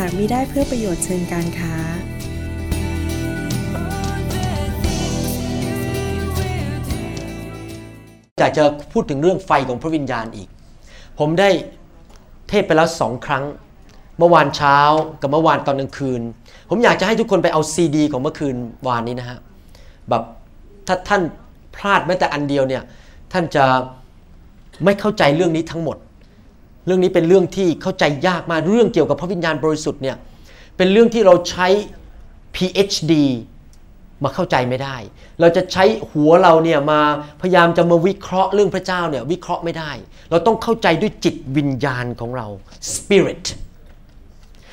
หากมิได้เพื่อประโยชน์เชิงการค้า อยากจะพูดถึงเรื่องไฟของพระวิญญาณอีก ผมได้เทศไปแล้วสองครั้ง เมื่อวานเช้ากับเมื่อวานตอนกลางคืน ผมอยากจะให้ทุกคนไปเอาซีดี ของเมื่อคืนวานนี้นะฮะ แบบถ้าท่านพลาดแม้แต่อันเดียวเนี่ย ท่านจะไม่เข้าใจเรื่องนี้ทั้งหมด เรื่องนี้เป็นเรื่องที่เข้าใจยากมากเรื่องเกี่ยวกับพระวิญญาณบริสุทธิ์เนี่ยเป็นเรื่องที่เราใช้ PhD มาเข้าใจไม่ได้ เราจะใช้หัวเราเนี่ยมาพยายามจะมาวิเคราะห์เรื่องพระเจ้าเนี่ยวิเคราะห์ไม่ได้ เราต้องเข้าใจด้วยจิตวิญญาณของเรา spirit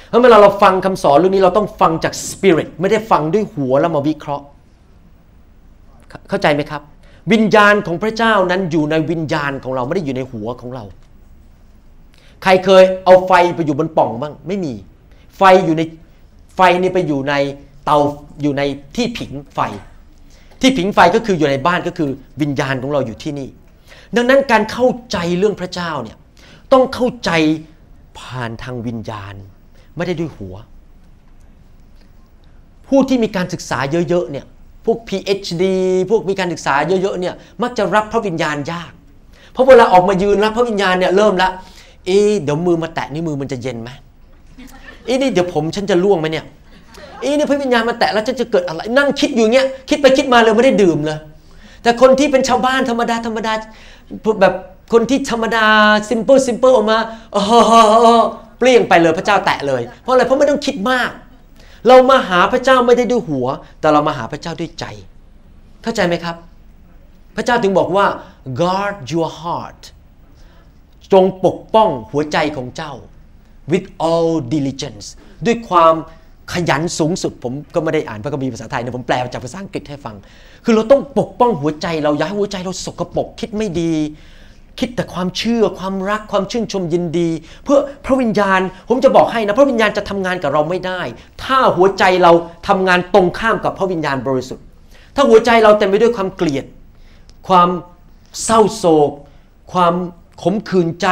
เพราะเวลาเราฟังคำสอนเรื่องนี้เราต้องฟังจาก spirit ไม่ได้ฟังด้วยหัวแล้วมาวิเคราะห์ เข้าใจไหมครับ วิญญาณของพระเจ้านั้นอยู่ในวิญญาณของเราไม่ได้อยู่ในหัวของเรา ใครเคยเอาไฟไปอยู่บนป่องบ้างไม่มี ไฟอยู่ในไฟนี่ไปอยู่ในเตาอยู่ในที่ผิงไฟ ที่ผิงไฟก็คืออยู่ในบ้านก็คือวิญญาณของเราอยู่ที่นี่ ดังนั้นการเข้าใจเรื่องพระเจ้าเนี่ยต้องเข้าใจผ่านทางวิญญาณ ไม่ได้ด้วยหัว ผู้ที่มีการศึกษาเยอะๆเนี่ยพวก PhD พวกมีการศึกษาเยอะๆเนี่ยมักจะรับพระวิญญาณยาก เพราะเวลาออกมายืนรับพระวิญญาณเนี่ยเริ่มละ อ๊ะเดี๋ยวมือมาแตะนี่มือมันจะเย็นไหมอ๊ะนี่เดี๋ยวผมฉันจะล่วงไหมเนี่ยอ๊ะนี่พระวิญญาณมาแตะแล้วจะจะเกิดอะไร นั่งคิดอยู่เงี้ยคิดไปคิดมาเลยไม่ได้ดื่มเลย แต่คนที่เป็นชาวบ้านธรรมดาธรรมดาแบบคนที่ธรรมดา simple simple ออกมาโอ้โหเปลี่ยงไปเลยพระเจ้าแตะเลย เพราะอะไรเพราะไม่ต้องคิดมาก เรามาหาพระเจ้าไม่ได้ด้วยหัว แต่เรามาหาพระเจ้าด้วยใจ เข้าใจไหมครับ พระเจ้าถึงบอกว่า guard your heart จงปกป้องหัวใจของเจ้า with all diligence ด้วยความขยันสูงสุด ผมก็ไม่ได้อ่านพระคัมภีร์ภาษาไทยนะผมแปลจากภาษาอังกฤษให้ฟัง คือเราต้องปกป้องหัวใจ เราอย่าให้หัวใจเราสกปรกคิดไม่ดี คิดแต่ความเชื่อความรักความชื่นชมยินดี เพื่อพระวิญญาณ ผมจะบอกให้นะ พระวิญญาณจะทำงานกับเราไม่ได้ ถ้าหัวใจเราทำงานตรงข้ามกับพระวิญญาณบริสุทธิ์ ถ้าหัวใจเราเต็มไปด้วยความเกลียด ความเศร้าโศก ความ ขมขื่นใจ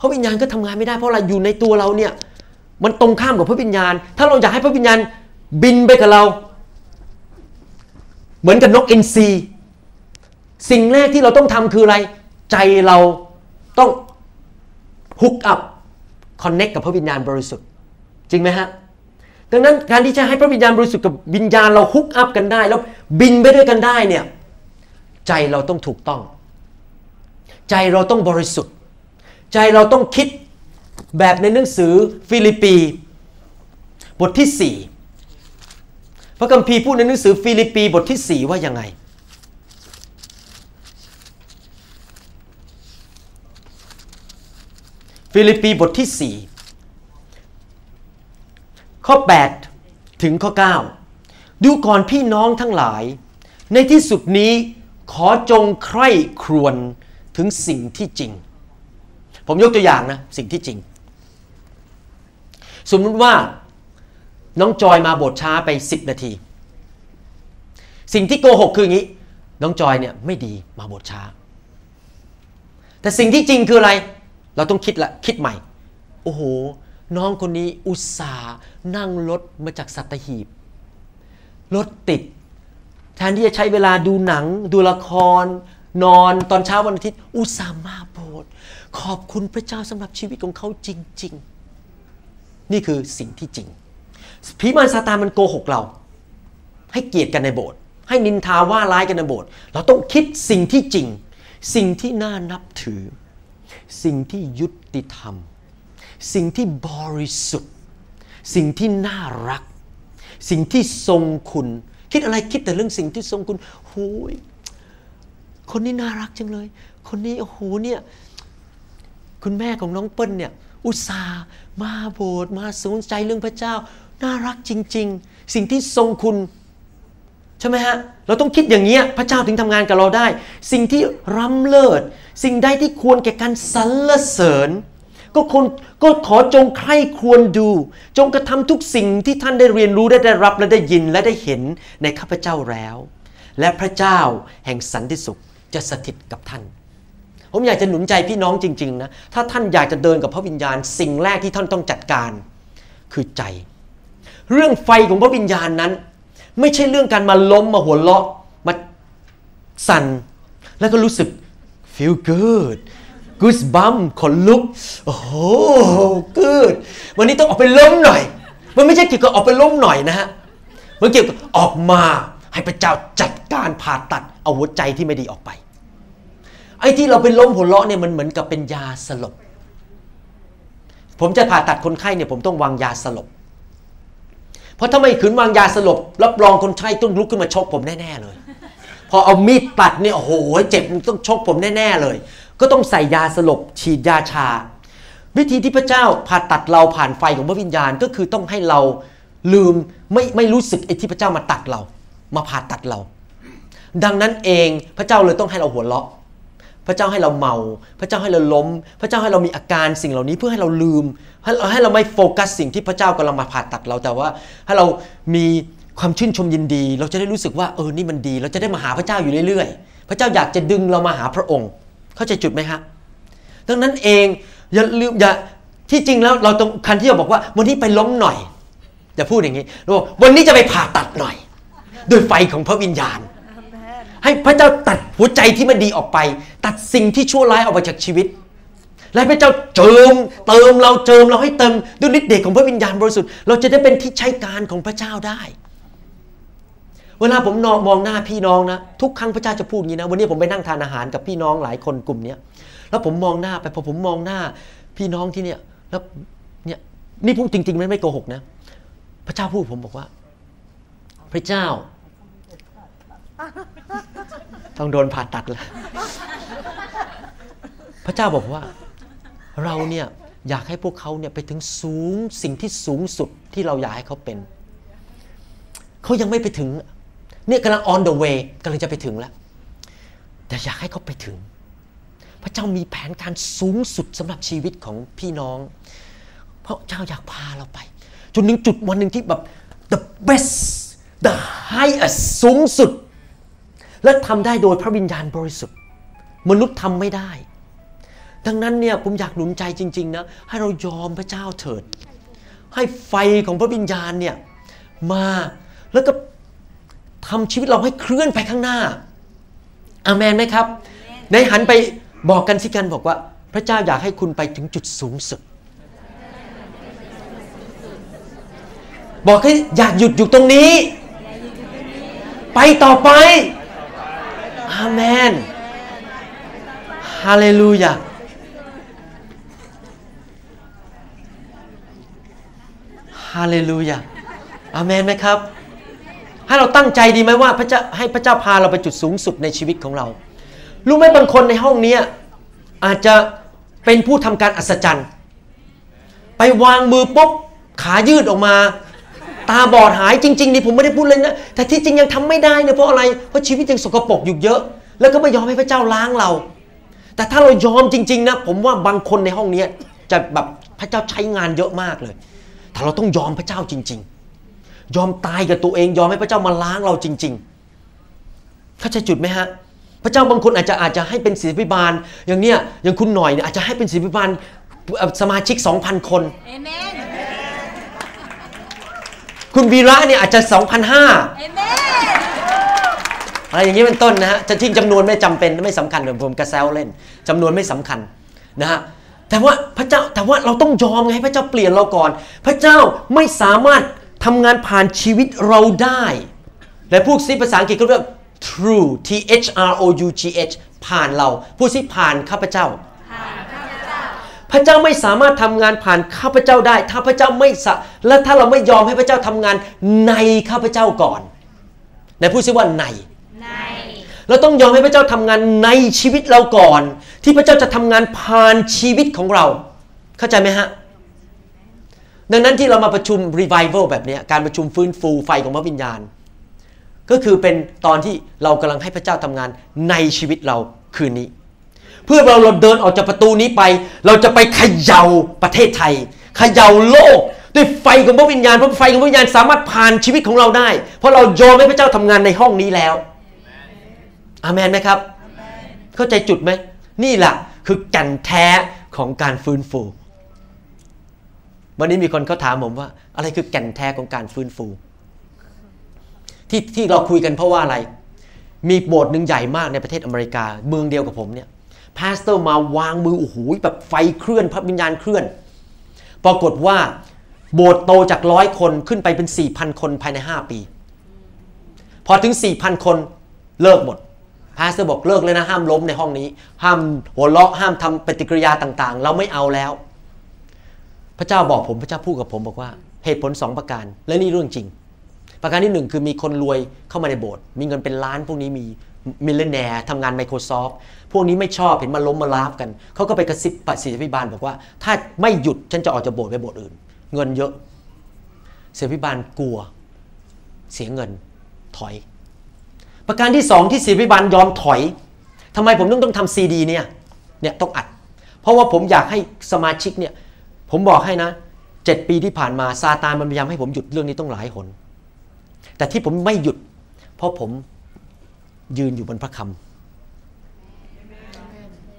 พระวิญญาณก็ทำงานไม่ได้เพราะอะไรอยู่ในตัวเราเนี่ยมันตรงข้ามกับพระวิญญาณ ถ้าเราอยากให้พระวิญญาณบินไปกับเรา เหมือนกับนกอินทรีสิ่งแรกที่เราต้องทำคืออะไร ใจเราต้อง hook up connect กับพระวิญญาณบริสุทธิ์ จริงไหมฮะดังนั้นการที่จะให้พระวิญญาณบริสุทธิ์กับวิญญาณเรา hook up กันได้ แล้วบินไปด้วยกันได้เนี่ยใจเราต้องถูกต้อง ใจเราต้องบริสุทธิ์ ใจเราต้องคิดแบบในหนังสือฟิลิปปี บทที่ 4 พระคัมภีร์พูดในหนังสือฟิลิปปีบทที่ 4 ว่ายังไง ฟิลิปปีบทที่ 4 ข้อ 8 ถึงข้อ 9 ดูก่อนพี่น้องทั้งหลาย ในที่สุดนี้ขอจงใคร่ครวญ ถึงสิ่งที่จริง ผมยกตัวอย่างนะสิ่งที่จริง สมมติว่าน้องจอยมาโบสถ์ช้าไป 10 นาที สิ่งที่โกหกคืออย่างนี้ น้องจอยเนี่ยไม่ดีมาโบสถ์ช้า แต่สิ่งที่จริงคืออะไร เราต้องคิดละคิดใหม่ โอ้โห น้องคนนี้อุตส่าห์นั่งรถมาจากสัตหีบรถติด แทนที่จะใช้เวลาดูหนัง ดูละคร นอนตอนเช้าวันอาทิตย์ อุตส่าห์มาโบสถ์ขอบคุณพระเจ้าสำหรับชีวิตของเขาจริง ๆ นี่คือสิ่งที่จริง ผีมารซาตานมันโกหกเรา ให้เกียรติกันในโบสถ์ให้นินทาว่าร้ายกันในโบสถ์เราต้องคิดสิ่งที่จริง สิ่งที่น่านับถือ สิ่งที่ยุติธรรม สิ่งที่บริสุทธิ์ สิ่งที่น่ารัก สิ่งที่ทรงคุณ คิดอะไรคิดแต่เรื่องสิ่งที่ทรงคุณโอ้ย คนนี้น่ารักจังเลย คนนี้โอ้โหเนี่ยคุณแม่ของน้องเปิ้ลเนี่ยอุตส่าห์มาโบสถ์มาสนใจเรื่องพระเจ้า น่ารักจริง ๆ สิ่งที่ทรงคุณใช่ไหมฮะเราต้องคิดอย่างนี้พระเจ้าถึงทำงานกับเราได้ สิ่งที่ร้ำเลิศ สิ่งใดที่ควรแก่การสรรเสริญ ก็คนก็ขอจงใคร่ควรดู จงกระทำทุกสิ่งที่ท่านได้เรียนรู้ได้ได้รับและได้ยินและได้เห็นในข้าพเจ้าแล้ว และพระเจ้าแห่งสันติสุข จะสถิตกับท่าน ผมอยากจะหนุนใจพี่น้องจริง ๆ นะ ถ้าท่านอยากจะเดินกับพระวิญญาณ สิ่งแรกที่ท่านต้องจัดการคือใจ เรื่องไฟของพระวิญญาณนั้น ไม่ใช่เรื่องการมาล้มมาหัวเราะมาสั่น แล้วก็รู้สึก feel good goose bum ขนลุก โอ้โห good วันนี้ต้องออกไปล้มหน่อย มันไม่ใช่เกี่ยวกับออกไปล้มหน่อยนะฮะ มันเกี่ยวกับออกมาให้พระเจ้าจัดการผ่าตัด เอาหัวใจที่ไม่ดีออกไป ไอ้ที่เราไปล้มหัวเราะเนี่ยมันเหมือนกับเป็นยาสลบ ผมจะผ่าตัดคนไข้เนี่ยผมต้องวางยาสลบ เพราะถ้าไม่ขืนวางยาสลบรับรองคนไข้ต้องลุกขึ้นมาชกผมแน่ๆเลย พอเอามีดตัดเนี่ยโอ้โหเจ็บต้องชกผมแน่ๆเลย ก็ต้องใส่ยาสลบ ฉีดยาชา วิธีที่พระเจ้าผ่าตัดเราผ่านไฟของพระวิญญาณก็คือต้องให้เราลืมไม่ไม่รู้สึกไอ้ที่พระเจ้ามาตัดเรา มาผ่าตัดเรา ดังนั้นเองพระเจ้าเลยต้องให้เราหัวเราะ พระเจ้าให้เราเมา พระเจ้าให้เราล้ม พระเจ้าให้เรามีอาการสิ่งเหล่านี้เพื่อให้เราลืมให้เราให้เราไม่โฟกัสสิ่งที่พระเจ้ากำลังมาผ่าตัดเราแต่ว่า ให้เรามีความชื่นชมยินดี เราจะได้รู้สึกว่าเออนี่มันดี เราจะได้มาหาพระเจ้าอยู่เรื่อยๆ พระเจ้าอยากจะดึงเรามาหาพระองค์ เข้าใจจุดไหมครับดังนั้นเองอย่าลืมอย่าที่จริงแล้วเราต้องคันที่จะบอกว่าวันนี้ไปล้มหน่อยอย่าพูดอย่างนี้เราบอกวันนี้จะไปผ่าตัดหน่อย ด้วยไฟของพระวิญญาณ ให้พระเจ้าตัดหัวใจที่ไมันดีออกไป ตัดสิ่งที่ชั่วร้ายออกไปจากชีวิต และพระเจ้าเจิมเติมเราเจิมเราให้เติมด้วยฤทธิ์เดชของพระวิญญาณบริสุทธิ์เราจะได้เป็นที่ใช้การของพระเจ้าได้ เวลาผมนอมองหน้าพี่น้องนะทุกครั้งพระเจ้าจะพูดอย่างนี้นะวันนี้ผมไปนั่งทานอาหารกับพี่น้องหลายคนกลุ่มนี้แล้วผมมองหน้าไปพอผมมองหน้า พี่น้องที่เนี่ยแล้วเนี่ยนี่พูดจริงๆไม่ไม่โกหกนะ พระเจ้าพูดผมบอกว่า พระเจ้า ต้องโดนผ่าตัดแล้วพระเจ้าบอกว่าเราเนี่ยอยากให้พวกเขาเนี่ยไปถึงสูงสิ่งที่สูงสุดที่เราอยากให้เขาเป็น เขายังไม่ไปถึง เนี่ยกำลัง on the way กำลังจะไปถึงแล้ว แต่อยากให้เขาไปถึง พระเจ้ามีแผนการสูงสุดสำหรับชีวิตของพี่น้องเพราะเจ้าอยากพาเราไป จนถึงจุดวันหนึ่งที่แบบ the best the highest สูงสุด และทำได้โดยพระวิญญาณบริสุทธิ์ มนุษย์ทำไม่ได้ ดังนั้นเนี่ยผมอยากหนุนใจจริง ๆ นะ ให้เรายอมพระเจ้าเถิด ให้ไฟของพระวิญญาณเนี่ยมาแล้วก็ทำชีวิตเราให้เคลื่อนไปข้างหน้าอาเมนไหมครับ ในหันไปบอกกันสิกันบอกว่า พระเจ้าอยากให้คุณไปถึงจุดสูงสุด บอกให้อยากหยุดอยู่ตรงนี้ ไปต่อไป อาเมนฮาเลลูยาฮาเลลูยาอาเมนไหมครับ ให้เราตั้งใจดีไหมว่าพระเจ้าให้พระเจ้าพาเราไปจุดสูงสุดในชีวิตของเรา รู้ไหมบางคนในห้องนี้อาจจะเป็นผู้ทำการอัศจรรย์ ไปวางมือปุ๊บขายืดออกมา ตาบอดหายจริงๆนี่ผมไม่ได้พูดเลยนะ แต่ที่จริงยังทำไม่ได้เนี่ยเพราะอะไร เพราะชีวิตยังสกปรกอยู่เยอะ แล้วก็ไม่ยอมให้พระเจ้าล้างเรา แต่ถ้าเรายอมจริง ๆนะ ผมว่าบางคนในห้องนี้จะแบบพระเจ้าใช้งานเยอะมากเลย แต่เราต้องยอมพระเจ้าจริง ๆ ยอมตายกับตัวเอง ยอมให้พระเจ้ามาล้างเราจริง ๆ เข้าใจจุดไหมฮะพระเจ้าบางคนอาจจะอาจจะให้เป็นศิลปิบาลอย่างเนี้ยอย่างคุณหน่อยเนี่ยอาจจะให้เป็นศิลปิบาลสมาชิก 2,000 คนเอเมน คุณวีระเนี่ยอาจจะ2,500เอเมนอะไรอย่างนี้เป็นต้นนะฮะจะทิ้งจำนวนไม่จำเป็นไม่สำคัญผมผมกระแซวเล่นจำนวนไม่สำคัญนะฮะแต่ว่าพระเจ้าแต่ว่าเราต้องยอมไงให้พระเจ้าเปลี่ยนเราก่อน พระเจ้าไม่สามารถทำงานผ่านชีวิตเราได้ และพูดซิภาษาอังกฤษก็เรียก through T H R O U G H ผ่านเรา พูดซิผ่านข้าพเจ้า พระเจ้าไม่สามารถทำงานผ่านข้าพเจ้าได้ ถ้าพระเจ้าไม่สะและถ้าเราไม่ยอมให้พระเจ้าทำงานในข้าพเจ้าก่อนในพูดซิว่าในในเราต้องยอมให้พระเจ้าทำงานในชีวิตเราก่อน ที่พระเจ้าจะทำงานผ่านชีวิตของเรา เข้าใจไหมฮะดังนั้นที่เรามาประชุม revival แบบนี้การประชุมฟื้นฟูไฟของพระวิญญาณ ก็คือเป็นตอนที่เรากำลังให้พระเจ้าทำงานในชีวิตเราคืนนี้ เพื่อเราเราเดินออกจากประตูนี้ไป เราจะไปเขย่าประเทศไทยเขย่าโลก ด้วยไฟของพระวิญญาณเพราะไฟของพระวิญญาณสามารถผ่านชีวิตของเราได้ เพราะเรายอมให้พระเจ้าทำงานในห้องนี้แล้วอาเมนไหมครับ เข้าใจจุดไหมนี่แหละคือแก่นแท้ของการฟื้นฟู วันนี้มีคนเขาถามผมว่า อะไรคือแก่นแท้ของการฟื้นฟู ที่ที่เราคุยกันเพราะว่าอะไร มีโบสถ์หนึ่งใหญ่มากในประเทศอเมริกา เมืองเดียวกับผมเนี่ย pastor มาวางมือโอ้โหแบบไฟเคลื่อนพระวิญญาณเคลื่อน ปรากฏว่าโบสถ์โตจากร้อยคนขึ้นไปเป็น 4,000 คนภายใน 5 ปี พอถึง 4,000 คนเลิกหมด pastor บอกเลิกเลยนะห้ามล้มในห้องนี้ ห้ามหัวเราะห้ามทำปฏิกิริยาต่างๆ เราไม่เอาแล้ว พระเจ้าบอกผมพระเจ้าพูดกับผมบอกว่าเหตุผล 2 ประการ และนี่เรื่องจริง ประการที่หนึ่งคือมีคนรวยเข้ามาในโบสถ์มีเงินเป็นล้านพวกนี้มี millionaire ทำงาน Microsoft พวกนี้ไม่ชอบเห็นมาล้มมาลาบกัน เขาก็ไปกระซิบปัสสิทธิพิบาลบอกว่า ถ้าไม่หยุดฉันจะออกจากโบสถ์ไปโบสถ์อื่น เงินเยอะศิษยาภิบาลกลัว เสียเงินถอย ประการที่สองที่ศิษยาภิบาลยอมถอยทำไมผมต้องต้องทำซีดีเนี่ยเนี่ยต้องอัด เพราะว่าผมอยากให้สมาชิกเนี่ยผมบอกให้นะเจ็ดปีที่ผ่านมาซาตานมันพยายามให้ผมหยุดเรื่องนี้ต้องหลายหนแต่ที่ผมไม่หยุด เพราะผม ยืนอยู่บนพระคำ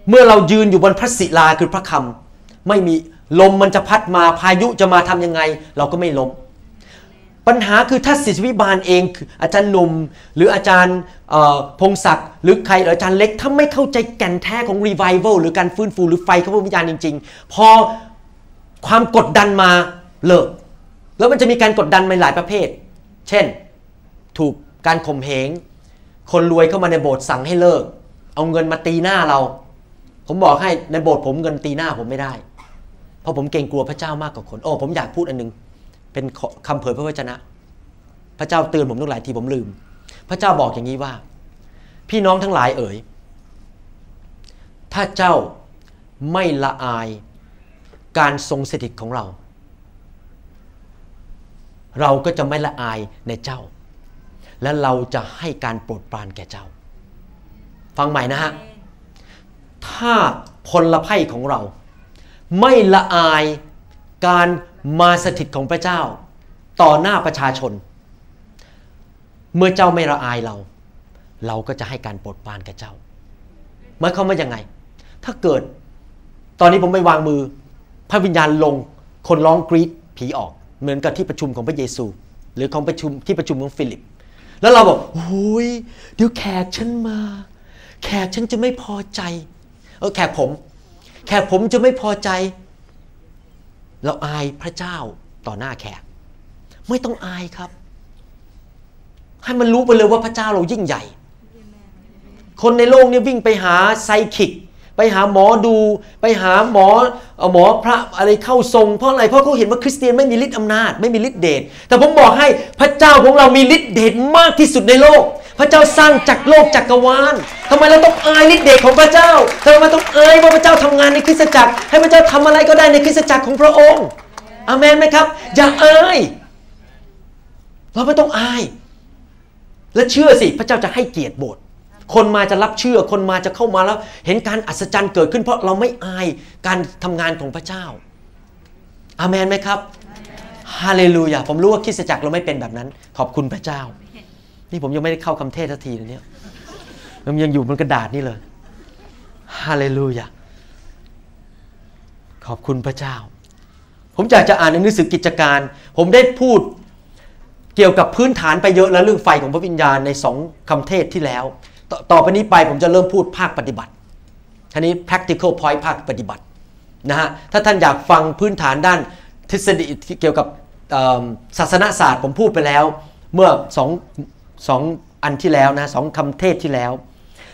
เมื่อเรายืนอยู่บนพระศิลาคือพระคำไม่มีลมมันจะพัดมาพายุจะมาทำยังไง เราก็ไม่ล้มปัญหาคือถ้าศิษวิบาลเองอาจารย์หนุ่ม หรืออาจารย์พงศักดิ์หรือใครหรืออาจารย์เล็กถ้าไม่เข้าใจแก่นแท้ของรีไวเวลหรือการฟื้นฟูหรือไฟของพระวิญญาณจริง ๆ พอความกดดันมาเลิก แล้วมันจะมีการกดดันในหลายประเภท เช่น ถูกการข่มเหง คนรวยเข้ามาในโบสถ์สั่งให้เลิก เอาเงินมาตีหน้าเรา ผมบอกให้ในโบสถ์ผมเงินตีหน้าผมไม่ได้ เพราะผมเกรงกลัวพระเจ้ามากกว่าคน โอ้ผมอยากพูดอันนึง เป็นคำเผยพระวจนะ พระเจ้าเตือนผมทุกหลายทีผมลืม พระเจ้าบอกอย่างนี้ว่า พี่น้องทั้งหลายเอ๋ย ถ้าเจ้าไม่ละอายการทรงสถิตของเรา เราก็จะไม่ละอายในเจ้า และเราจะให้การโปรดปรานแก่เจ้า ฟังใหม่นะฮะ ถ้าพลภัยของเรา ไม่ละอายการมาสถิตของพระเจ้า ต่อหน้าประชาชน เมื่อเจ้าไม่ละอายเรา เราก็จะให้การโปรดปรานแก่เจ้าหมายความว่ายังไง ถ้าเกิด ตอนนี้ผมไปวางมือ พระวิญญาณลง คนร้องกรีดผีออก เหมือนกับที่ประชุมของพระเยซู หรือของประชุมที่ประชุมของฟิลิป แล้วเราบอกโอ้ยเดี๋ยวแขกฉันมา แขกฉันจะไม่พอใจ เออแขกผม แขกผมจะไม่พอใจ เราอายพระเจ้าต่อหน้าแขก ไม่ต้องอายครับ ให้มันรู้ไปเลยว่าพระเจ้าเรายิ่งใหญ่ คนในโลกนี้วิ่งไปหาไซคิก ไปหาหมอดู ไปหาหมอหมอพระอะไรเข้าทรงเพราะอะไรเพราะเขาเห็นว่าคริสเตียนไม่มีฤทธิ์อำนาจไม่มีฤทธิ์เดชแต่ผมบอกให้พระเจ้าของเรามีฤทธิ์เดชมากที่สุดในโลก พระเจ้าสร้างจักรโลกจักกรวาลทำไมเราต้องอายฤทธิ์เดชของพระเจ้าทำไมต้องอายว่าพระเจ้าทำงานในคริสตจักร ให้พระเจ้าทำอะไรก็ได้ในคริสตจักรของพระองค์อเมนไหมครับ อย่าอายเราไม่ต้องอาย และเชื่อสิพระเจ้าจะให้เกียรติโบสถ์ คนมาจะรับเชื่อ คนมาจะเข้ามาแล้ว เห็นการอัศจรรย์เกิดขึ้นเพราะเราไม่อายการทำงานของพระเจ้า อาเมนไหมครับฮาเลลูยาผมรู้ว่าคริสตจักรเราไม่เป็นแบบนั้น ขอบคุณพระเจ้า นี่ผมยังไม่ได้เข้าคำเทศทัทีเลยเนี่ยมันยังอยู่บนกระดาษนี่เลยฮาเลลูยาขอบคุณพระเจ้า ผมอยากจะอ่านในหนังสือกิจการ ผมได้พูดเกี่ยวกับพื้นฐานไปเยอะแล้วเรื่องไฟของพระวิญญาณในสองคำเทศที่แล้ว ต่อไปนี้ไปผมจะเริ่มพูดภาคปฏิบัติทีนี้ practical point ภาคปฏิบัตินะฮะถ้าท่านอยากฟังพื้นฐานด้านทฤษฎีเกี่ยวกับศาสนศาสตร์ผมพูดไปแล้วเมื่อสองสองอันที่แล้วนะสองคำเทศที่แล้ว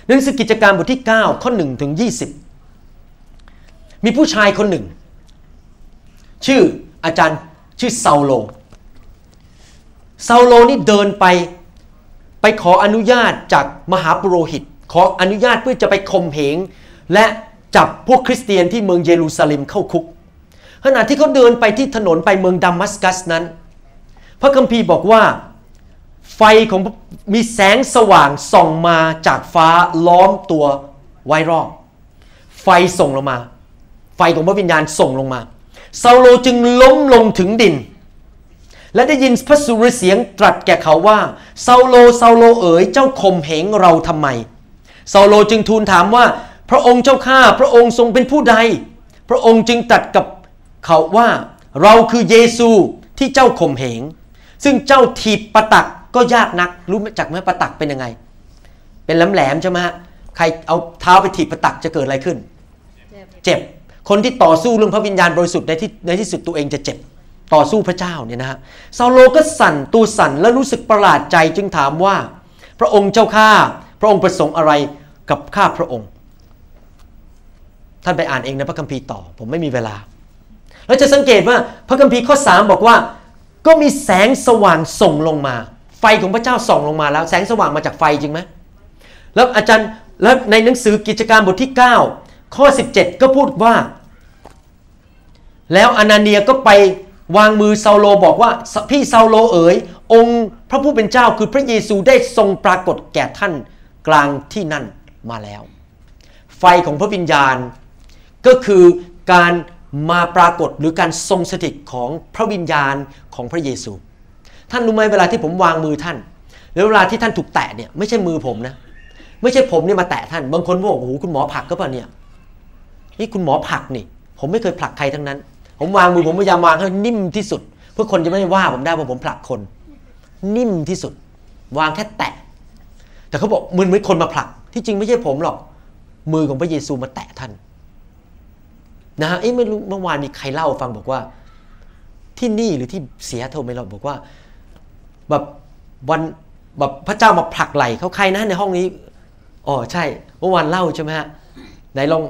หนังสือกิจการบทที่ 9 ข้อ1ถึง20 มีผู้ชายคนหนึ่ง ชื่ออาจารย์ชื่อเซาโลเซาโลนี่เดินไป ขออนุญาตจากมหาปุโรหิต ขออนุญาตเพื่อจะไปข่มเหง และจับพวกคริสเตียนที่เมืองเยรูซาเล็มเข้าคุก ขณะที่เขาเดินไปที่ถนนไปเมืองดัมมัสกัสนั้น พระคัมภีร์บอกว่าไฟของมีแสงสว่างส่องมาจากฟ้าล้อมตัวไว้รอบ ไฟส่งลงมา ไฟของพระวิญญาณส่งลงมาซาโลจึงล้มลงถึงดิน และได้ยินพระสุรเสียงตรัสแก่เขาว่าซาโลซาโลเอ๋ยเจ้าข่มเหงเราทำไมซาโลจึงทูลถามว่า พระองค์เจ้าข้าพระองค์ทรงเป็นผู้ใด พระองค์จึงตรัสกับเขาว่า เราคือเยซูที่เจ้าข่มเหง ซึ่งเจ้าถีบประตักก็ยากนักรู้จักไหมประตักเป็นยังไง เป็นแหลมๆใช่ไหมฮะใครเอาเท้าไปถีบประตักจะเกิดอะไรขึ้น เจ็บ คนที่ต่อสู้เรื่องพระวิญญาณบริสุทธิ์ในที่ในที่สุดตัวเองจะเจ็บ ต่อสู้พระเจ้าเนี่ยนะฮะซาโลก็สั่นตัวสั่นและรู้สึกประหลาดใจจึงถามว่า พระองค์เจ้าข้าพระองค์ประสงค์อะไรกับข้าพระองค์ ท่านไปอ่านเองในพระคัมภีร์ต่อ ผมไม่มีเวลา แล้วจะสังเกตว่าพระคัมภีร์ข้อ 3 บอกว่า ก็มีแสงสว่างส่งลงมา ไฟของพระเจ้าส่องลงมาแล้ว แสงสว่างมาจากไฟจริงไหมแล้วอาจารย์แล้วในหนังสือกิจการบทที่ 9 ข้อ 17 ก็พูดว่า แล้วอนาเนียก็ไป วางมือซาโลบอกว่าพี่ซาโลเอ๋ยองค์พระผู้เป็นเจ้าคือพระเยซูได้ทรงปรากฏแก่ท่านกลางที่นั่นมาแล้ว ไฟของพระวิญญาณ ก็คือการมาปรากฏหรือการทรงสถิตของพระวิญญาณของพระเยซู ท่านรู้ไหมเวลาที่ผมวางมือท่านหรือเวลาที่ท่านถูกแตะเนี่ยไม่ใช่มือผมนะไม่ใช่ผมเนี่ยมาแตะท่าน บางคนบอกโอ้โหคุณหมอผลักก็ป่ะเนี่ยนี่คุณหมอผลักนี่ ผมไม่เคยผลักใครทั้งนั้น ผมวางมือผมพยายามวางให้นิ่มที่สุด เพื่อคนจะไม่ว่าผมได้ว่าผมผลักคน นิ่มที่สุด วางแค่แตะ แต่เขาบอกมือไม่คนมาผลัก ที่จริงไม่ใช่ผมหรอก มือของพระเยซูมาแตะท่านนะฮะเอ้ไม่รู้เมื่อวานมีใครเล่าฟังบอกว่า ที่นี่หรือที่เสียโทรไม่เราบอกว่าแบบวันแบบพระเจ้ามาผลักไหลเขาใครนะในห้องนี้อ๋อใช่ เมื่อวานเล่าใช่ไหมฮะไหนลอง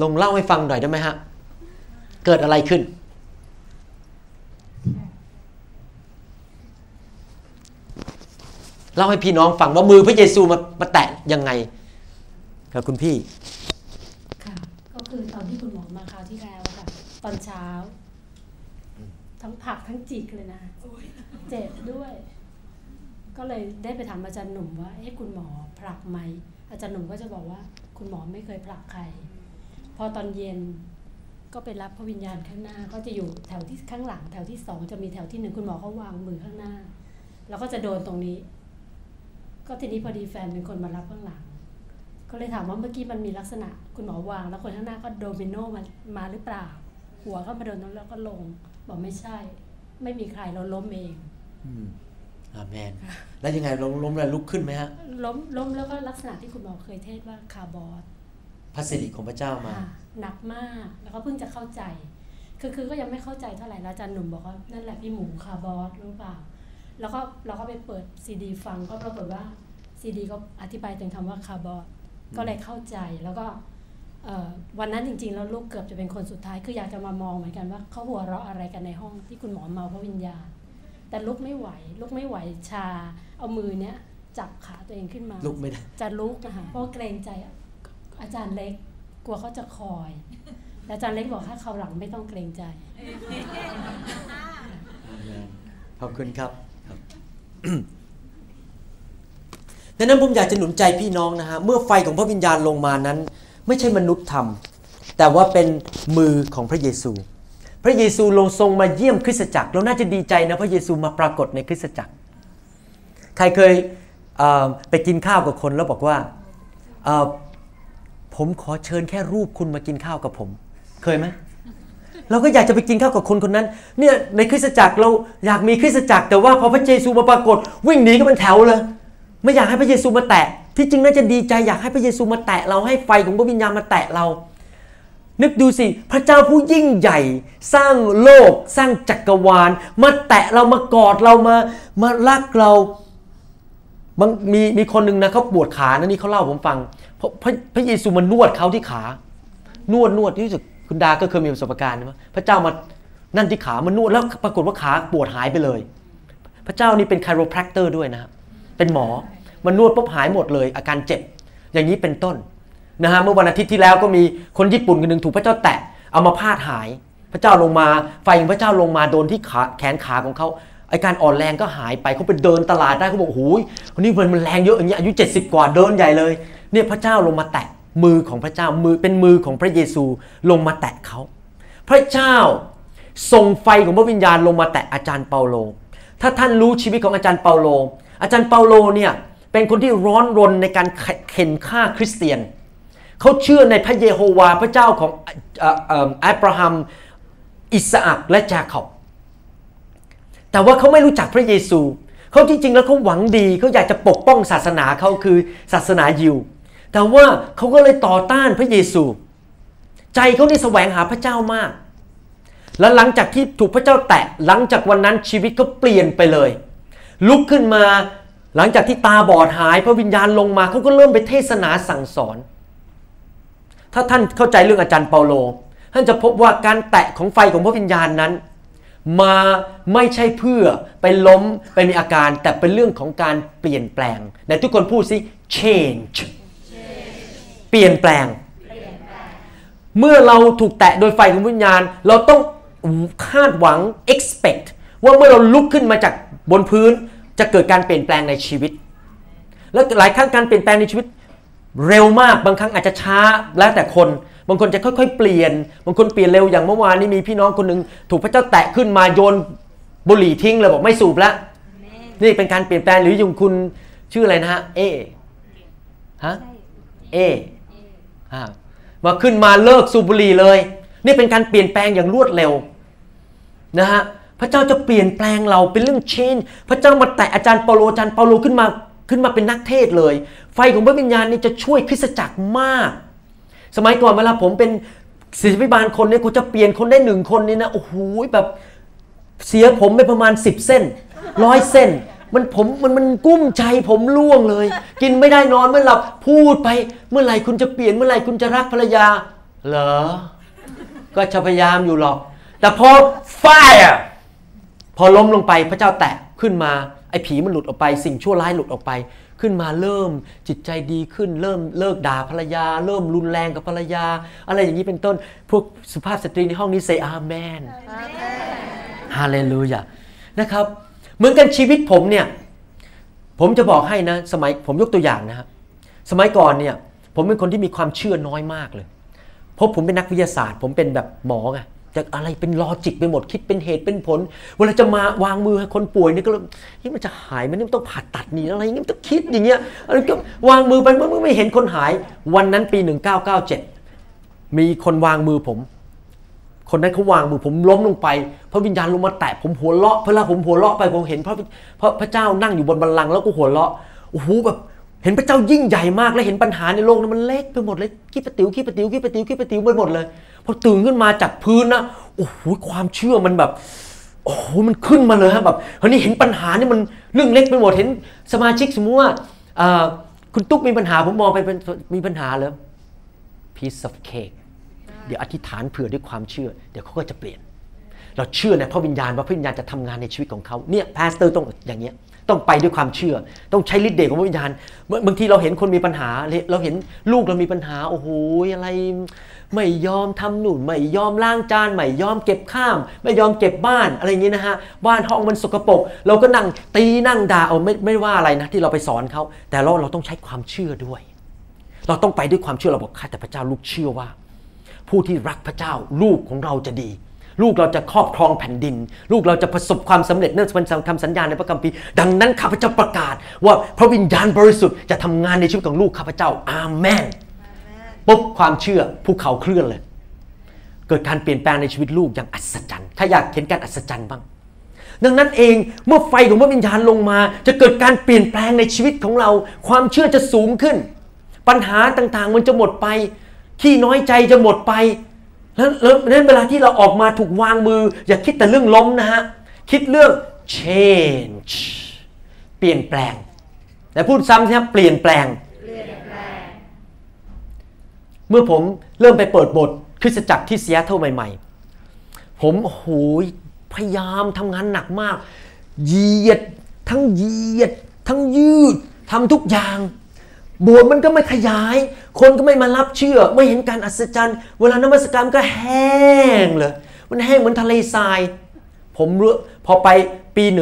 ลองเล่าให้ฟังหน่อยได้ไหมฮะ เกิดอะไรขึ้น เล่าให้พี่น้องฟังว่ามือพระเยซูมามาแตะยังไงครับคุณพี่ ค่ะ ก็คือตอนที่คุณหมอมาคราวที่แล้วค่ะ ตอนเช้า ทั้งผักทั้งจิกเลยนะเจ็บด้วย ก็เลยได้ไปถามอาจารย์หนุ่มว่า เอ๊ะคุณหมอผลักไหม อาจารย์หนุ่มก็จะบอกว่า คุณหมอไม่เคยผลักใคร พอตอนเย็น ก็ไปรับพระวิญญาณข้างหน้า ก็จะอยู่แถวที่ข้างหลัง แถวที่สองจะมีแถวที่หนึ่งคุณหมอเขาวางมือข้างหน้าแล้วก็จะโดนตรงนี้ ก็ทีนี้พอดีแฟนเป็นคนมารับข้างหลัง ก็เลยถามว่าเมื่อกี้มันมีลักษณะ คุณหมอวาง แล้วคนข้างหน้าก็โดมิโนมามาหรือเปล่า หัวก็มาโดนตรงนั้นแล้วก็ลง บอกไม่ใช่ ไม่มีใครเราล้มเองอืมอาเมนแล้วยังไงล้มล้มแล้วลุกขึ้นไหมฮะล้มล้มแล้วก็ลักษณะที่คุณหมอเคยเทศว่าคาร์บอสพระสิริของพระเจ้ามาค่ะ หนักมากแล้วก็เพิ่งจะเข้าใจ คือคือก็ยังไม่เข้าใจเท่าไหร่แล้วอาจารย์หนุ่มบอกว่านั่นแหละพี่หมูคาร์บอสรู้เปล่า แล้วก็เราก็ไปเปิดซีดีฟังก็ปรากฏว่าซีดีก็อธิบายถึงคำว่าคาร์บอสก็เลยเข้าใจแล้วก็เอ่อวันนั้นจริงๆ แล้วลูกเกือบจะเป็นคนสุดท้าย คืออยากจะมามองเหมือนกันว่าเขาหัวเราะอะไรกันในห้องที่คุณหมอเมาพระวิญญาณ แต่ลุกไม่ไหว ลุกไม่ไหวชา เอามือเนี้ยจับขาตัวเองขึ้นมา ลุกไม่ได้จะลุกนะคะเพราะเกรงใจอาจารย์เล็ก กลัวเขาจะคอยแต่อาจารย์เล็กบอกถ้าเขาหลังไม่ต้องเกรงใจขอบคุณครับดังนั้นผมอยากจะหนุนใจพี่น้องนะฮะ เมื่อไฟของพระวิญญาณลงมานั้น ไม่ใช่มนุษย์ทำแต่ว่าเป็นมือของพระเยซู พระเยซูลงทรงมาเยี่ยมคริสตจักรเราน่าจะดีใจนะพระเยซูมาปรากฏในคริสตจักร ใครเคยเไปกินข้าวกับคนแล้วบอกว่า ผมขอเชิญแค่รูปคุณมากินข้าวกับผม เคยไหมเราก็อยากจะไปกินข้าวกับคนคนนั้น เนี่ยในคริสตจักรเราอยากมีคริสตจักร แต่ว่าพอพระเยซูมาปรากฏ วิ่งหนีก็เป็นแถวเลย ไม่อยากให้พระเยซูมาแตะ ที่จริงน่าจะดีใจอยากให้พระเยซูมาแตะเราให้ไฟของพระวิญญาณมาแตะเรา นึกดูสิพระเจ้าผู้ยิ่งใหญ่ สร้างโลก สร้างจักรวาล มาแตะเรามากอดเรามามารักเราบางมีมีคนหนึ่งนะเขาปวดขานะนี่เขาเล่าผมฟัง พระพระพระเยซูมานวดเขาที่ขานวดนวดที่รู้สึกคุณดาก็เคยมีประสบการณ์ใช่ไหมพระเจ้ามานั่นที่ขามันนวดแล้วปรากฏว่าขาปวดหายไปเลย พระเจ้านี่เป็น chiropractor ด้วยนะฮะเป็นหมอมันนวดปุ๊บหายหมดเลย อาการเจ็บ อย่างนี้เป็นต้นนะฮะเมื่อวันอาทิตย์ที่แล้วก็มีคนญี่ปุ่นคนหนึ่งถูกพระเจ้าแตะเอามาพาดหาย พระเจ้าลงมาไฟของพระเจ้าลงมาโดนที่ขาแขนขาของเขา ไอการอ่อนแรงก็หายไปเขาไปเดินตลาดได้เขาบอกโอ้ยคนนี้มันมันแรงเยอะอย่างเงี้ยอายุ 70 กว่าเดินใหญ่เลยเนี่ยพระเจ้าลงมาแตะมือของพระเจ้ามือเป็นมือของพระเยซูลงมาแตะเขาพระเจ้าส่งไฟของพระวิญญาณลงมาแตะอาจารย์เปาโล ถ้าท่านรู้ชีวิตของอาจารย์เปาโล อาจารย์เปาโลเนี่ยเป็นคนที่ร้อนรนในการเข็นฆ่าคริสเตียน เขาเชื่อในพระเยโฮวาห์พระเจ้าของอับราฮัม อิสอักและจาคอบ แต่ว่าเขาไม่รู้จักพระเยซู เขาจริงๆ แล้วเขาหวังดีเขาอยากจะปกป้องศาสนาเขาคือศาสนายิว แต่ว่าเขาก็เลยต่อต้านพระเยซู ใจเขานี่แสวงหาพระเจ้ามาก และหลังจากที่ถูกพระเจ้าแตะหลังจากวันนั้นชีวิตเขาเปลี่ยนไปเลย ลุกขึ้นมาหลังจากที่ตาบอดหายพระวิญญาณลงมาเขาก็เริ่มไปเทศนาสั่งสอน ถ้าท่านเข้าใจเรื่องอาจารย์เปาโล ท่านจะพบว่าการแตะของไฟของพระวิญญาณนั้น มาไม่ใช่เพื่อไปล้มไปมีอาการแต่เป็นเรื่องของการเปลี่ยนแปลงไหนทุกคนพูดสิ change เปลี่ยนแปลง เมื่อเราถูกแตะโดยไฟของวิญญาณ เราต้องคาดหวัง expect ว่าเมื่อเราลุกขึ้นมาจากบนพื้นจะเกิดการเปลี่ยนแปลงในชีวิต และหลายครั้งการเปลี่ยนแปลงในชีวิต เร็วมากบางครั้งอาจจะช้าแล้วแต่คน บางคนจะค่อยๆ เปลี่ยน บางคนเปลี่ยนเร็วอย่างเมื่อวานนี้มีพี่น้องคนหนึ่งถูกพระเจ้าแตะขึ้นมาโยนบุหรี่ทิ้งเลยบอกไม่สูบแล้วนี่เป็นการเปลี่ยนแปลงหรือยุงคุณชื่ออะไรนะฮะเอฮะเอมาขึ้นมาเลิกสูบบุหรี่เลย นี่เป็นการเปลี่ยนแปลงอย่างรวดเร็วนะฮะพระเจ้าจะเปลี่ยนแปลงเราเป็นเรื่องเชนพระเจ้ามาแตะอาจารย์เปาโลอาจารย์เปาโลขึ้นมา ขึ้นมาเป็นนักเทศเลย ไฟของพระวิญญาณนี่จะช่วยคริสตจักรมาก สมัยก่อนเวลาผมเป็นศิษยพิบาลคนเนี่ยกูจะเปลี่ยนคนได้หนึ่งคนนี่นะโอ้โหแบบเสียผมไปประมาณ 10 เส้นร้อยเส้น มันผมมันมันกุ้มใจผมล่วงเลย กินไม่ได้นอนไม่หลับพูดไป เมื่อไหร่คุณจะเปลี่ยนเมื่อไหร่คุณจะรักภรรยา เหรอ ก็จะพยายามอยู่หรอก แต่พอไฟอะพอล้มลงไปพระเจ้าแตะขึ้นมา ไอ้ผีมันหลุดออกไป สิ่งชั่วร้ายหลุดออกไป ขึ้นมาเริ่มจิตใจดีขึ้น เริ่มเลิกด่าภรรยา เลิกรุนแรงกับภรรยา อะไรอย่างนี้เป็นต้น พวกสุภาพสตรีในห้องนี้ say อาเมนฮาเลลูยานะครับ เหมือนกันชีวิตผมเนี่ย ผมจะบอกให้นะ สมัยผมยกตัวอย่างนะครับสมัยก่อนเนี่ย ผมเป็นคนที่มีความเชื่อน้อยมากเลย เพราะผมเป็นนักวิทยาศาสตร์ ผมเป็นแบบหมอไง จะอะไรเป็น logic ไปหมดคิดเป็นเหตุเป็นผล เวลาจะมาวางมือให้คนป่วยเนี่ยก็เลยนี่มันจะหายมันนี่มันต้องผ่าตัดนี่อะไรอย่างเงี้ยต้องคิดอย่างเงี้ยอะไรก็วางมือไปเมื่อไม่เห็นคนหาย วันนั้นปี 1997 มีคนวางมือผม คนนั้นเขาวางมือผมล้มลงไปพระวิญญาณลงมาแตะผมหัวเราะเวลาผมหัวเราะไปผมเห็นพระพระพระเจ้านั่งอยู่บนบัลลังก์แล้วก็หัวเราะโอ้โหแบบเห็นพระเจ้ายิ่งใหญ่มากและเห็นปัญหาในโลกนั้นมันเล็กไปหมดเลยขี้ปะติ๋วขี้ปะติ๋วขี้ปะติ๋วขี้ปะติ๋วไปหมดเลย พอตื่นขึ้นมาจากพื้นนะโอ้โหความเชื่อมันแบบโอ้โหมันขึ้นมาเลยฮะแบบคราวนี้เห็นปัญหานี่มันเรื่องเล็กไปหมดเห็นสมาชิกสมมติว่าคุณตุ๊กมีปัญหาผมมองไปไม่มีปัญหาเลย piece of cake เดี๋ยวอธิษฐานเผื่อด้วยความเชื่อ เดี๋ยวเขาก็จะเปลี่ยน เราเชื่อในพระวิญญาณว่าพระวิญญาณจะทำงานในชีวิตของเขาเนี่ย pastor ต้องอย่างเงี้ย ต้องไปด้วยความเชื่อ ต้องใช้ฤทธิ์เดชของพระวิญญาณบางทีเราเห็นคนมีปัญหา เราเห็นลูกเรามีปัญหาโอ้โหอะไร ไม่ยอมทำหนุนไม่ยอมล้างจานไม่ยอมเก็บข้าม ไม่ยอมเก็บบ้านอะไรอย่างนี้นะฮะบ้านห้องมันสกปรกเราก็นั่งตีนั่งด่าเอาไม่ไม่ว่าอะไรนะ ที่เราไปสอนเขาแต่เราเราต้องใช้ความเชื่อด้วย เราต้องไปด้วยความเชื่อเราบอกข้าแต่พระเจ้าลูกเชื่อว่า ผู้ที่รักพระเจ้าลูกของเราจะดี ลูกเราจะครอบครองแผ่นดิน ลูกเราจะประสบความสำเร็จเนื่องจากคำสัญญาในพระคัมภีร์ดังนั้นข้าพเจ้าประกาศ ว่าพระวิญญาณบริสุทธิ์จะทำงานในชีวิตของลูกข้าพเจ้าอาเมนปุ๊บความเชื่อภูเขาเคลื่อนเลย เกิดการเปลี่ยนแปลงในชีวิตลูกอย่างอัศจรรย์ถ้าอยากเห็นการอัศจรรย์บ้างดังนั้นเองเมื่อไฟของพระวิญญาณลงมา จะเกิดการเปลี่ยนแปลงในชีวิตของเรา ความเชื่อจะสูงขึ้น ปัญหาต่างๆ มันจะหมดไป ขี้น้อยใจจะหมดไป แล้วนั้นเวลาที่เราออกมาถูกวางมือ อย่าคิดแต่เรื่องล้มนะฮะ คิดเรื่อง change เปลี่ยนแปลงแต่พูดซ้ำใช่ไหมเปลี่ยนแปลง เมื่อผมเริ่มไปเปิดบทคริสตจักรที่เซียเท่าใหม่ ๆ ผมโหยพยายามทำงานหนักมาก เหยียดทั้งเหยียด ทั้งยืดทำทุกอย่าง บสถ์มันก็ไม่ขยาย คนก็ไม่มารับเชื่อ ไม่เห็นการอัศจรรย์ เวลานมัสการก็แห้งเลย มันแห้งเหมือนทะเลทราย ผมรื่อพอไปปี19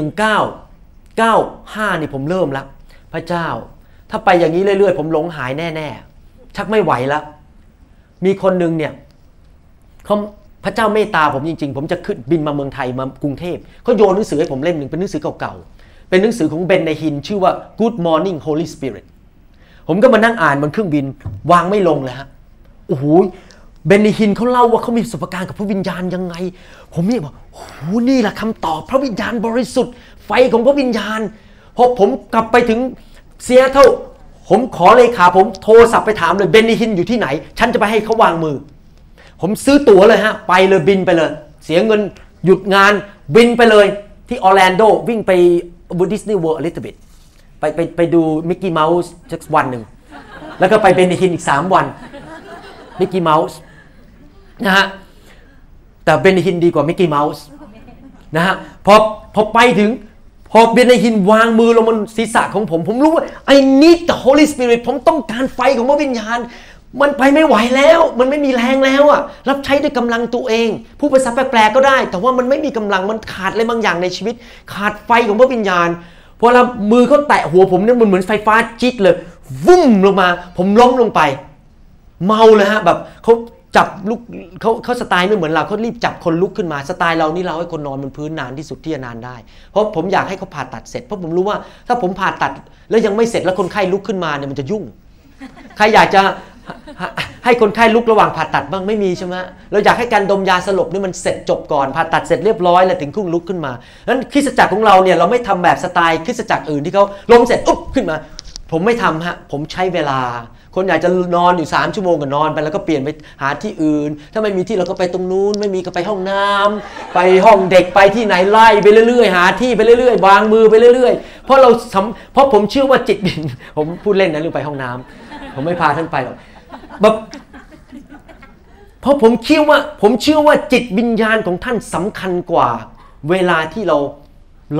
95นี่ผมเริ่มล้วพระเจ้า ถ้าไปอย่างนี้เรื่อยๆ ผมหลงหายแน่ๆ ชักไม่ไหวแล้วมีคนหนึ่งเนี่ยเขาพระเจ้าเมตตาผมจริงๆ ผมจะขึ้นบินมาเมืองไทยมากรุงเทพเขาโยนหนังสือให้ผมเล่มหนึ่งเป็นหนังสือเก่าๆ เป็นหนังสือของเบนในฮิน ชื่อว่า Good Morning Holy Spirit ผมก็มานั่งอ่านบนเครื่องบิน วางไม่ลงเลยฮะโอ้โห Benny Hinn เขาเล่าว่าเขามีประสบการณ์กับพระวิญญาณยังไง ผมนี่บอกโอ้โหนี่แหละคำตอบพระวิญญาณบริสุทธิ์ ไฟของพระวิญญาณพอผมกลับไปถึงเซียเท่าผมขอเลขาผมโทรศัพท์ไปถามเลย Benny Hinn อยู่ที่ไหน ฉันจะไปให้เขาวางมือ ผมซื้อตั๋วเลยฮะ ไปเลยบินไปเลย เสียเงินหยุดงานบินไปเลยที่ Orlando วิ่งไป Disney World a little bit ไปไปไปดูมิกกี้เมาส์สักวันหนึ่ง แล้วก็ไป Benny Hinn อีก 3 วันมิกกี้เมาส์นะฮะแต่ Benny Hinn ดีกว่ามิกกี้เมาส์นะฮะพอพอไปถึง พอ Benny Hinn วางมือลงบนศีรษะของผม ผมรู้ว่า I need the Holy Spirit ผมต้องการไฟของพระวิญญาณ มันไปไม่ไหวแล้ว มันไม่มีแรงแล้วอะรับใช้ด้วยกำลังตัวเองพูดภาษาแปลกๆก็ได้ แต่ว่ามันไม่มีกำลังมันขาดอะไรบางอย่างในชีวิต ขาดไฟของพระวิญญาณ พอเรามือเขาแตะหัวผมเนี่ยมันเหมือนไฟฟ้าจิ๊ดเลย วุ้มลงมา ผมล้มลงไป เมาเลยฮะแบบเขาจับลุกเขาเขาสไตล์ไม่เหมือนเราเขารีบจับคนลุกขึ้นมาสไตล์เรานี่เราให้คนนอนบนพื้นนานที่สุดที่จะนานได้ เพราะผมอยากให้เขาผ่าตัดเสร็จเพราะผมรู้ว่า ถ้าผมผ่าตัดแล้วยังไม่เสร็จแล้วคนไข้ลุกขึ้นมาเนี่ยมันจะยุ่ง ใครอยากจะ ให้คนไข้ลุกระหว่างผ่าตัดบ้างไม่มีใช่ไหมเราอยากให้การดมยาสลบนี่มันเสร็จจบก่อนผ่าตัดเสร็จเรียบร้อยแล้วถึงคุ้งลุกขึ้นมานั้นคริสตจักรของเราเนี่ยเราไม่ทำแบบสไตล์คริสตจักรอื่นที่เขาล้มเสร็จอุ๊บขึ้นมา ผมไม่ทำฮะผมใช้เวลา คนอยากจะนอนอยู่ 3 ชั่วโมงก็นอนไปแล้วก็เปลี่ยนไปหาที่อื่น ถ้าไม่มีที่เราก็ไปตรงนู้น ไม่มีก็ไปห้องน้ำไปห้องเด็กไปที่ไหนไล่ไปเรื่อยๆ หาที่ไปเรื่อยๆวางมือไปเรื่อยๆเพราะเราเพราะผมเชื่อว่าจิตบินผมพูดเล่นนะเรื่องไปห้องน้ำผมไม่พาท่านไปหรอก แบบเพราะผมเชื่อว่าผมเชื่อว่าจิตวิญญาณของท่านสำคัญกว่า เวลาที่เรา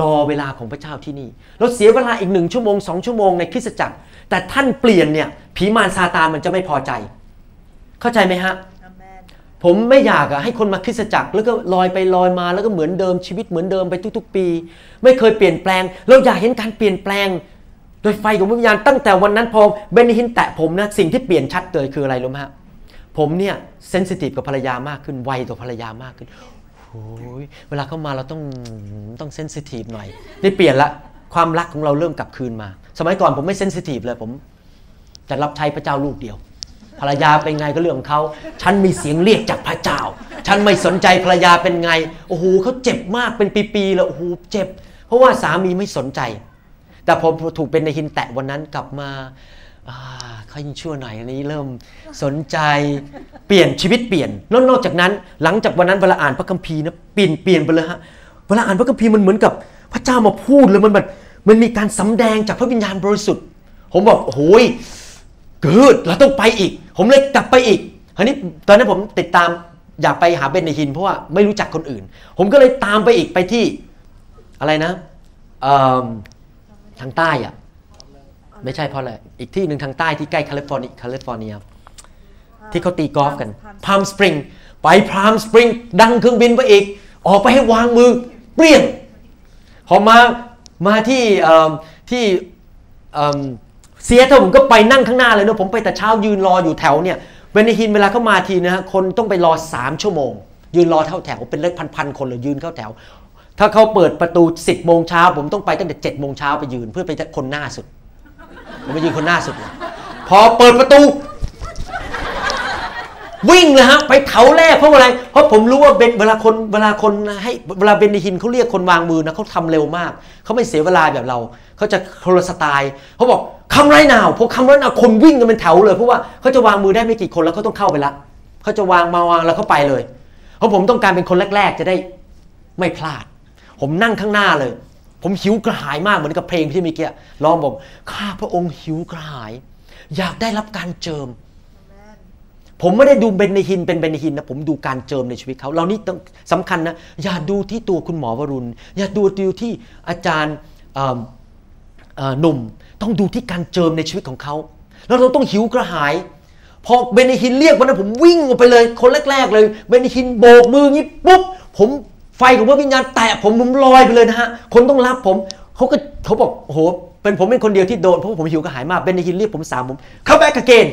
รอเวลาของพระเจ้าที่นี่ เราเสียเวลาอีกหนึ่งชั่วโมงสองชั่วโมงในคริสตจักร แต่ท่านเปลี่ยนเนี่ยผีมารซาตานมันจะไม่พอใจ เข้าใจไหมฮะผมไม่อยากอะให้คนมาคริสตจักรแล้วก็ลอยไปลอยมาแล้วก็เหมือนเดิมชีวิตเหมือนเดิมไปทุก ๆ ปี ไม่เคยเปลี่ยนแปลง เราอยากเห็นการเปลี่ยนแปลง โดยไฟของวิญญาณตั้งแต่วันนั้นพอเบนิฮินแตะผมนะสิ่งที่เปลี่ยนชัดเลยคืออะไรรู้ไหมฮะผมเนี่ยเซนซิทีฟกับภรรยามากขึ้นไวต่อภรรยามากขึ้นโอ้ยเวลาเข้ามาเราต้องต้องเซนซิทีฟหน่อยนี่เปลี่ยนละความรักของเราเริ่มกลับคืนมา สมัยก่อนผมไม่เซนซิทีฟเลยผมจะรับใช้พระเจ้าลูกเดียว ภรรยาเป็นไงก็เรื่องของเขา ฉันมีเสียงเรียกจากพระเจ้า ฉันไม่สนใจภรรยาเป็นไง โอ้โหเขาเจ็บมากเป็นปีๆแล้วโอ้โหเจ็บ เพราะว่าสามีไม่สนใจ แต่พอถูกเป็นในหินแตะวันนั้นกลับมาเขายิ่งชั่วหน่อยอันนี้เริ่มสนใจเปลี่ยนชีวิตเปลี่ยนแล้วนอกจากนั้น หลังจากวันนั้นเวลาอ่านพระคัมภีร์นะเปลี่ยนเปลี่ยนไปเลยฮะเวลาอ่านพระคัมภีร์มันเหมือนกับพระเจ้ามาพูดเลยมันแบบมันมีการสำแดงจากพระวิญญาณบริสุทธิ์ ผมบอกโอ้ยเกิดเราต้องไปอีก ผมเลยกลับไปอีกคราวนี้ตอนนั้นผมติดตามอยากไปหาเบนในฮิน เพราะว่าไม่รู้จักคนอื่น ผมก็เลยตามไปอีกไปที่อะไรนะ ทางใต้อะไม่ใช่เพราะอะไรอีกที่หนึ่งทางใต้ที่ใกล้แคลิฟอร์เนียแคลิฟอร์เนียที่เขาตีกอล์ฟกัน Palm Springs ไป Palm Springs ดังเครื่องบินไปอีก ออกไปให้วางมือเปลี่ยนพอมามาที่ที่เซียเท่าผมก็ไปนั่งข้างหน้าเลยนะผมไปแต่เช้ายืนรออยู่แถวเนี่ย Benny Hinn เวลาเขามาทีนะฮะคนต้องไปรอ 3 ชั่วโมง ยืนรอเข้าแถวเป็นเลขพันๆคนเลยยืนเข้าแถว ถ้าเขาเปิดประตู 10โมงเช้าผมต้องไปตั้งแต่7โมงเช้าไปยืนเพื่อไปคนหน้าสุด ผมไปยืนคนหน้าสุดเลยพอเปิดประตู วิ่งเลยฮะไปแถวแรกเพราะอะไร เพราะผมรู้ว่าเบนเวลาคนเวลาคนให้เวลาเบนดิฮินเขาเรียกคนวางมือนะเขาทำเร็วมาก เขาไม่เสียเวลาแบบเรา เขาจะโครสไตล์เขาบอกคำไรนาวพอคำไรนาวคนวิ่งกันเป็นแถวเลยเพราะว่าเขาจะวางมือได้ไม่กี่คนแล้วเขาต้องเข้าไปละเขาจะวางมาวางแล้วเขาไปเลย เพราะผมต้องการเป็นคนแรก ๆ จะได้ไม่พลาด ผมนั่งข้างหน้าเลย ผมหิวกระหายมากเหมือนกับเพลงที่เมื่อกี้ร้องบอกข้าพระองค์หิวกระหาย อยากได้รับการเจิม ผมไม่ได้ดูเบนในหินเป็นเบนในหินนะผมดูการเจิมในชีวิตเขาเรานี่ต้องสำคัญนะอย่าดูที่ตัวคุณหมอวรุณ อย่าดูดูที่อาจารย์หนุ่ม ต้องดูที่การเจิมในชีวิตของเขาแล้วเราต้องหิวกระหายพอเบนฮินเรียกวันนั้นผมวิ่งออกไปเลย คนแรก ๆ เลย เบนฮินโบกมืองี้ปุ๊บ ผม ไฟของพระวิญญาณแตะผมผมลอยไปเลยนะฮะ คนต้องรับผมเขาก็เขาบอกโอ้โหเป็นผมเป็นคนเดียวที่โดนเพราะผมหิวกระหายมากเบนในฮินเรียกผมสามผมเข้าแบกเกน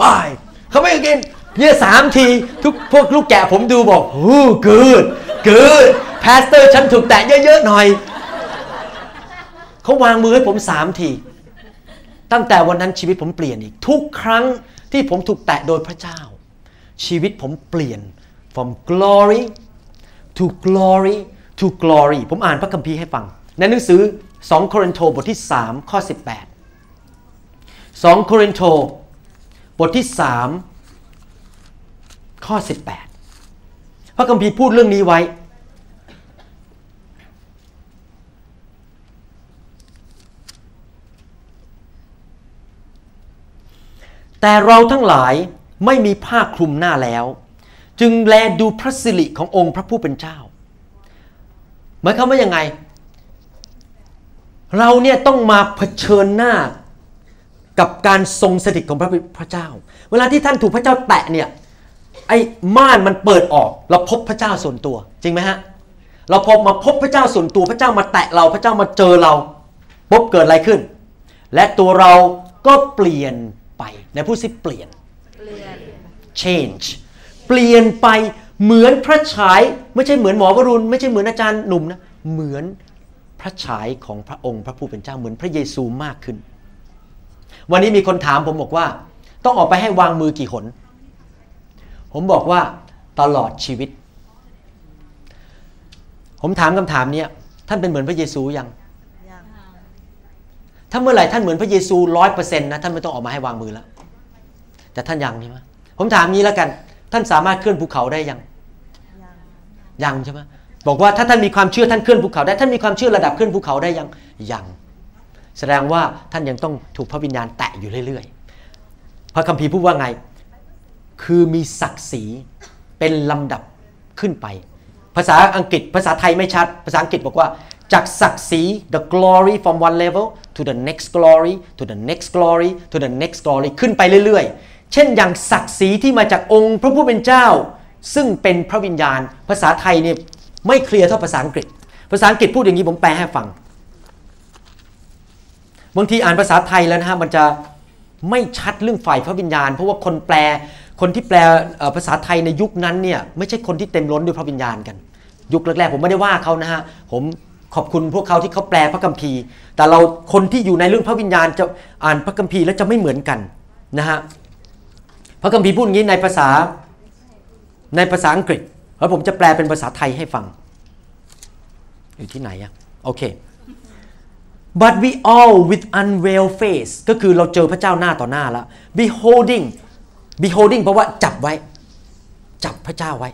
บายเข้าแบกเกนเนี่ยสามทีทุกพวกลูกแกะผมดูบอกโอ้เกิดเกิดพาสเตอร์ฉันถูกแตะเยอะๆหน่อยเขาวางมือให้ผมสามที ตั้งแต่วันนั้นชีวิตผมเปลี่ยนอีก ทุกครั้งที่ผมถูกแตะโดยพระเจ้า ชีวิตผมเปลี่ยน from glory to glory to glory ผมอ่านพระคัมภีร์ให้ฟัง ในหนังสือ 2 โครินโตบทที่ 3 ข้อ 18 2 โครินโตบทที่ 3 ข้อ 18 พระคัมภีร์พูดเรื่องนี้ไว้ แต่เราทั้งหลายไม่มีผ้าคลุมหน้าแล้ว จึงแลดูพระสิริขององค์พระผู้เป็นเจ้าหมายความว่ายังไง เราเนี่ยต้องมาเผชิญหน้ากับการทรงสถิตของพระพระเจ้า เวลาที่ท่านถูกพระเจ้าแตะเนี่ยไอ้ม่านมันเปิดออก เราพบพระเจ้าส่วนตัว จริงไหมฮะเราพบมาพบพระเจ้าส่วนตัวพระเจ้ามาแตะเราพระเจ้ามาเจอเราปุ๊บเกิดอะไรขึ้น และตัวเราก็เปลี่ยนไปในผู้สิเปลี่ยน change เปลี่ยนไปเหมือนพระฉายไม่ใช่เหมือนหมอวรุณ ไม่ใช่เหมือนอาจารย์หนุ่มนะเหมือนพระฉายของพระองค์พระผู้เป็นเจ้าเหมือนพระเยซูมากขึ้น วันนี้มีคนถามผมบอกว่า ต้องออกไปให้วางมือกี่หน ผมบอกว่าตลอดชีวิต ผมถามคำถามนี้ท่านเป็นเหมือนพระเยซูยังถ้าเมื่อไหร่ท่านเหมือนพระเยซูร้อยเปอร์เซ็นต์นะท่านไม่ต้องออกมาให้วางมือแล้ว แต่ท่านยังใช่ไหมผมถามงี้แล้วกัน ท่านสามารถเคลื่อนภูเขาได้ยังยังใช่ไหมบอกว่าถ้าท่านมีความเชื่อท่านเคลื่อนภูเขาได้ท่านมีความเชื่อระดับเคลื่อนภูเขาได้ยังยัง แสดงว่าท่านยังต้องถูกพระวิญญาณแตะอยู่เรื่อยๆ พระคัมภีร์พูดว่าไง คือมีศักดิ์ศรีเป็นลำดับขึ้นไป ภาษาอังกฤษภาษาไทยไม่ชัด ภาษาอังกฤษบอกว่าจากศักดิ์ศรี the glory from one level to the next glory to the next glory to the next glory ขึ้นไปเรื่อยๆ เช่นอย่างศักดิ์ศรีที่มาจากองค์พระผู้เป็นเจ้า ซึ่งเป็นพระวิญญาณ ภาษาไทยเนี่ยไม่เคลียร์เท่าภาษาอังกฤษ ภาษาอังกฤษพูดอย่างนี้ผมแปลให้ฟัง บางทีอ่านภาษาไทยแล้วนะฮะมันจะไม่ชัดเรื่องฝ่ายพระวิญญาณ เพราะว่าคนแปลคนที่แปลภาษาไทยในยุคนั้นเนี่ยไม่ใช่คนที่เต็มล้นด้วยพระวิญญาณกัน ยุคแรกๆผมไม่ได้ว่าเขานะฮะผมขอบคุณพวกเขาที่เขาแปลพระคัมภีร์ แต่เราคนที่อยู่ในเรื่องพระวิญญาณจะอ่านพระคัมภีร์แล้วจะไม่เหมือนกันนะฮะ พระคัมภีร์พูดอย่างนี้ในภาษาในภาษาอังกฤษแล้วผมจะแปลเป็นภาษาไทยให้ฟัง อยู่ที่ไหนอะโอเค but we all with unveiled face ก็คือเราเจอพระเจ้าหน้าต่อหน้าแล้ว beholding beholding เพราะว่าจับไว้ จับพระเจ้าไว้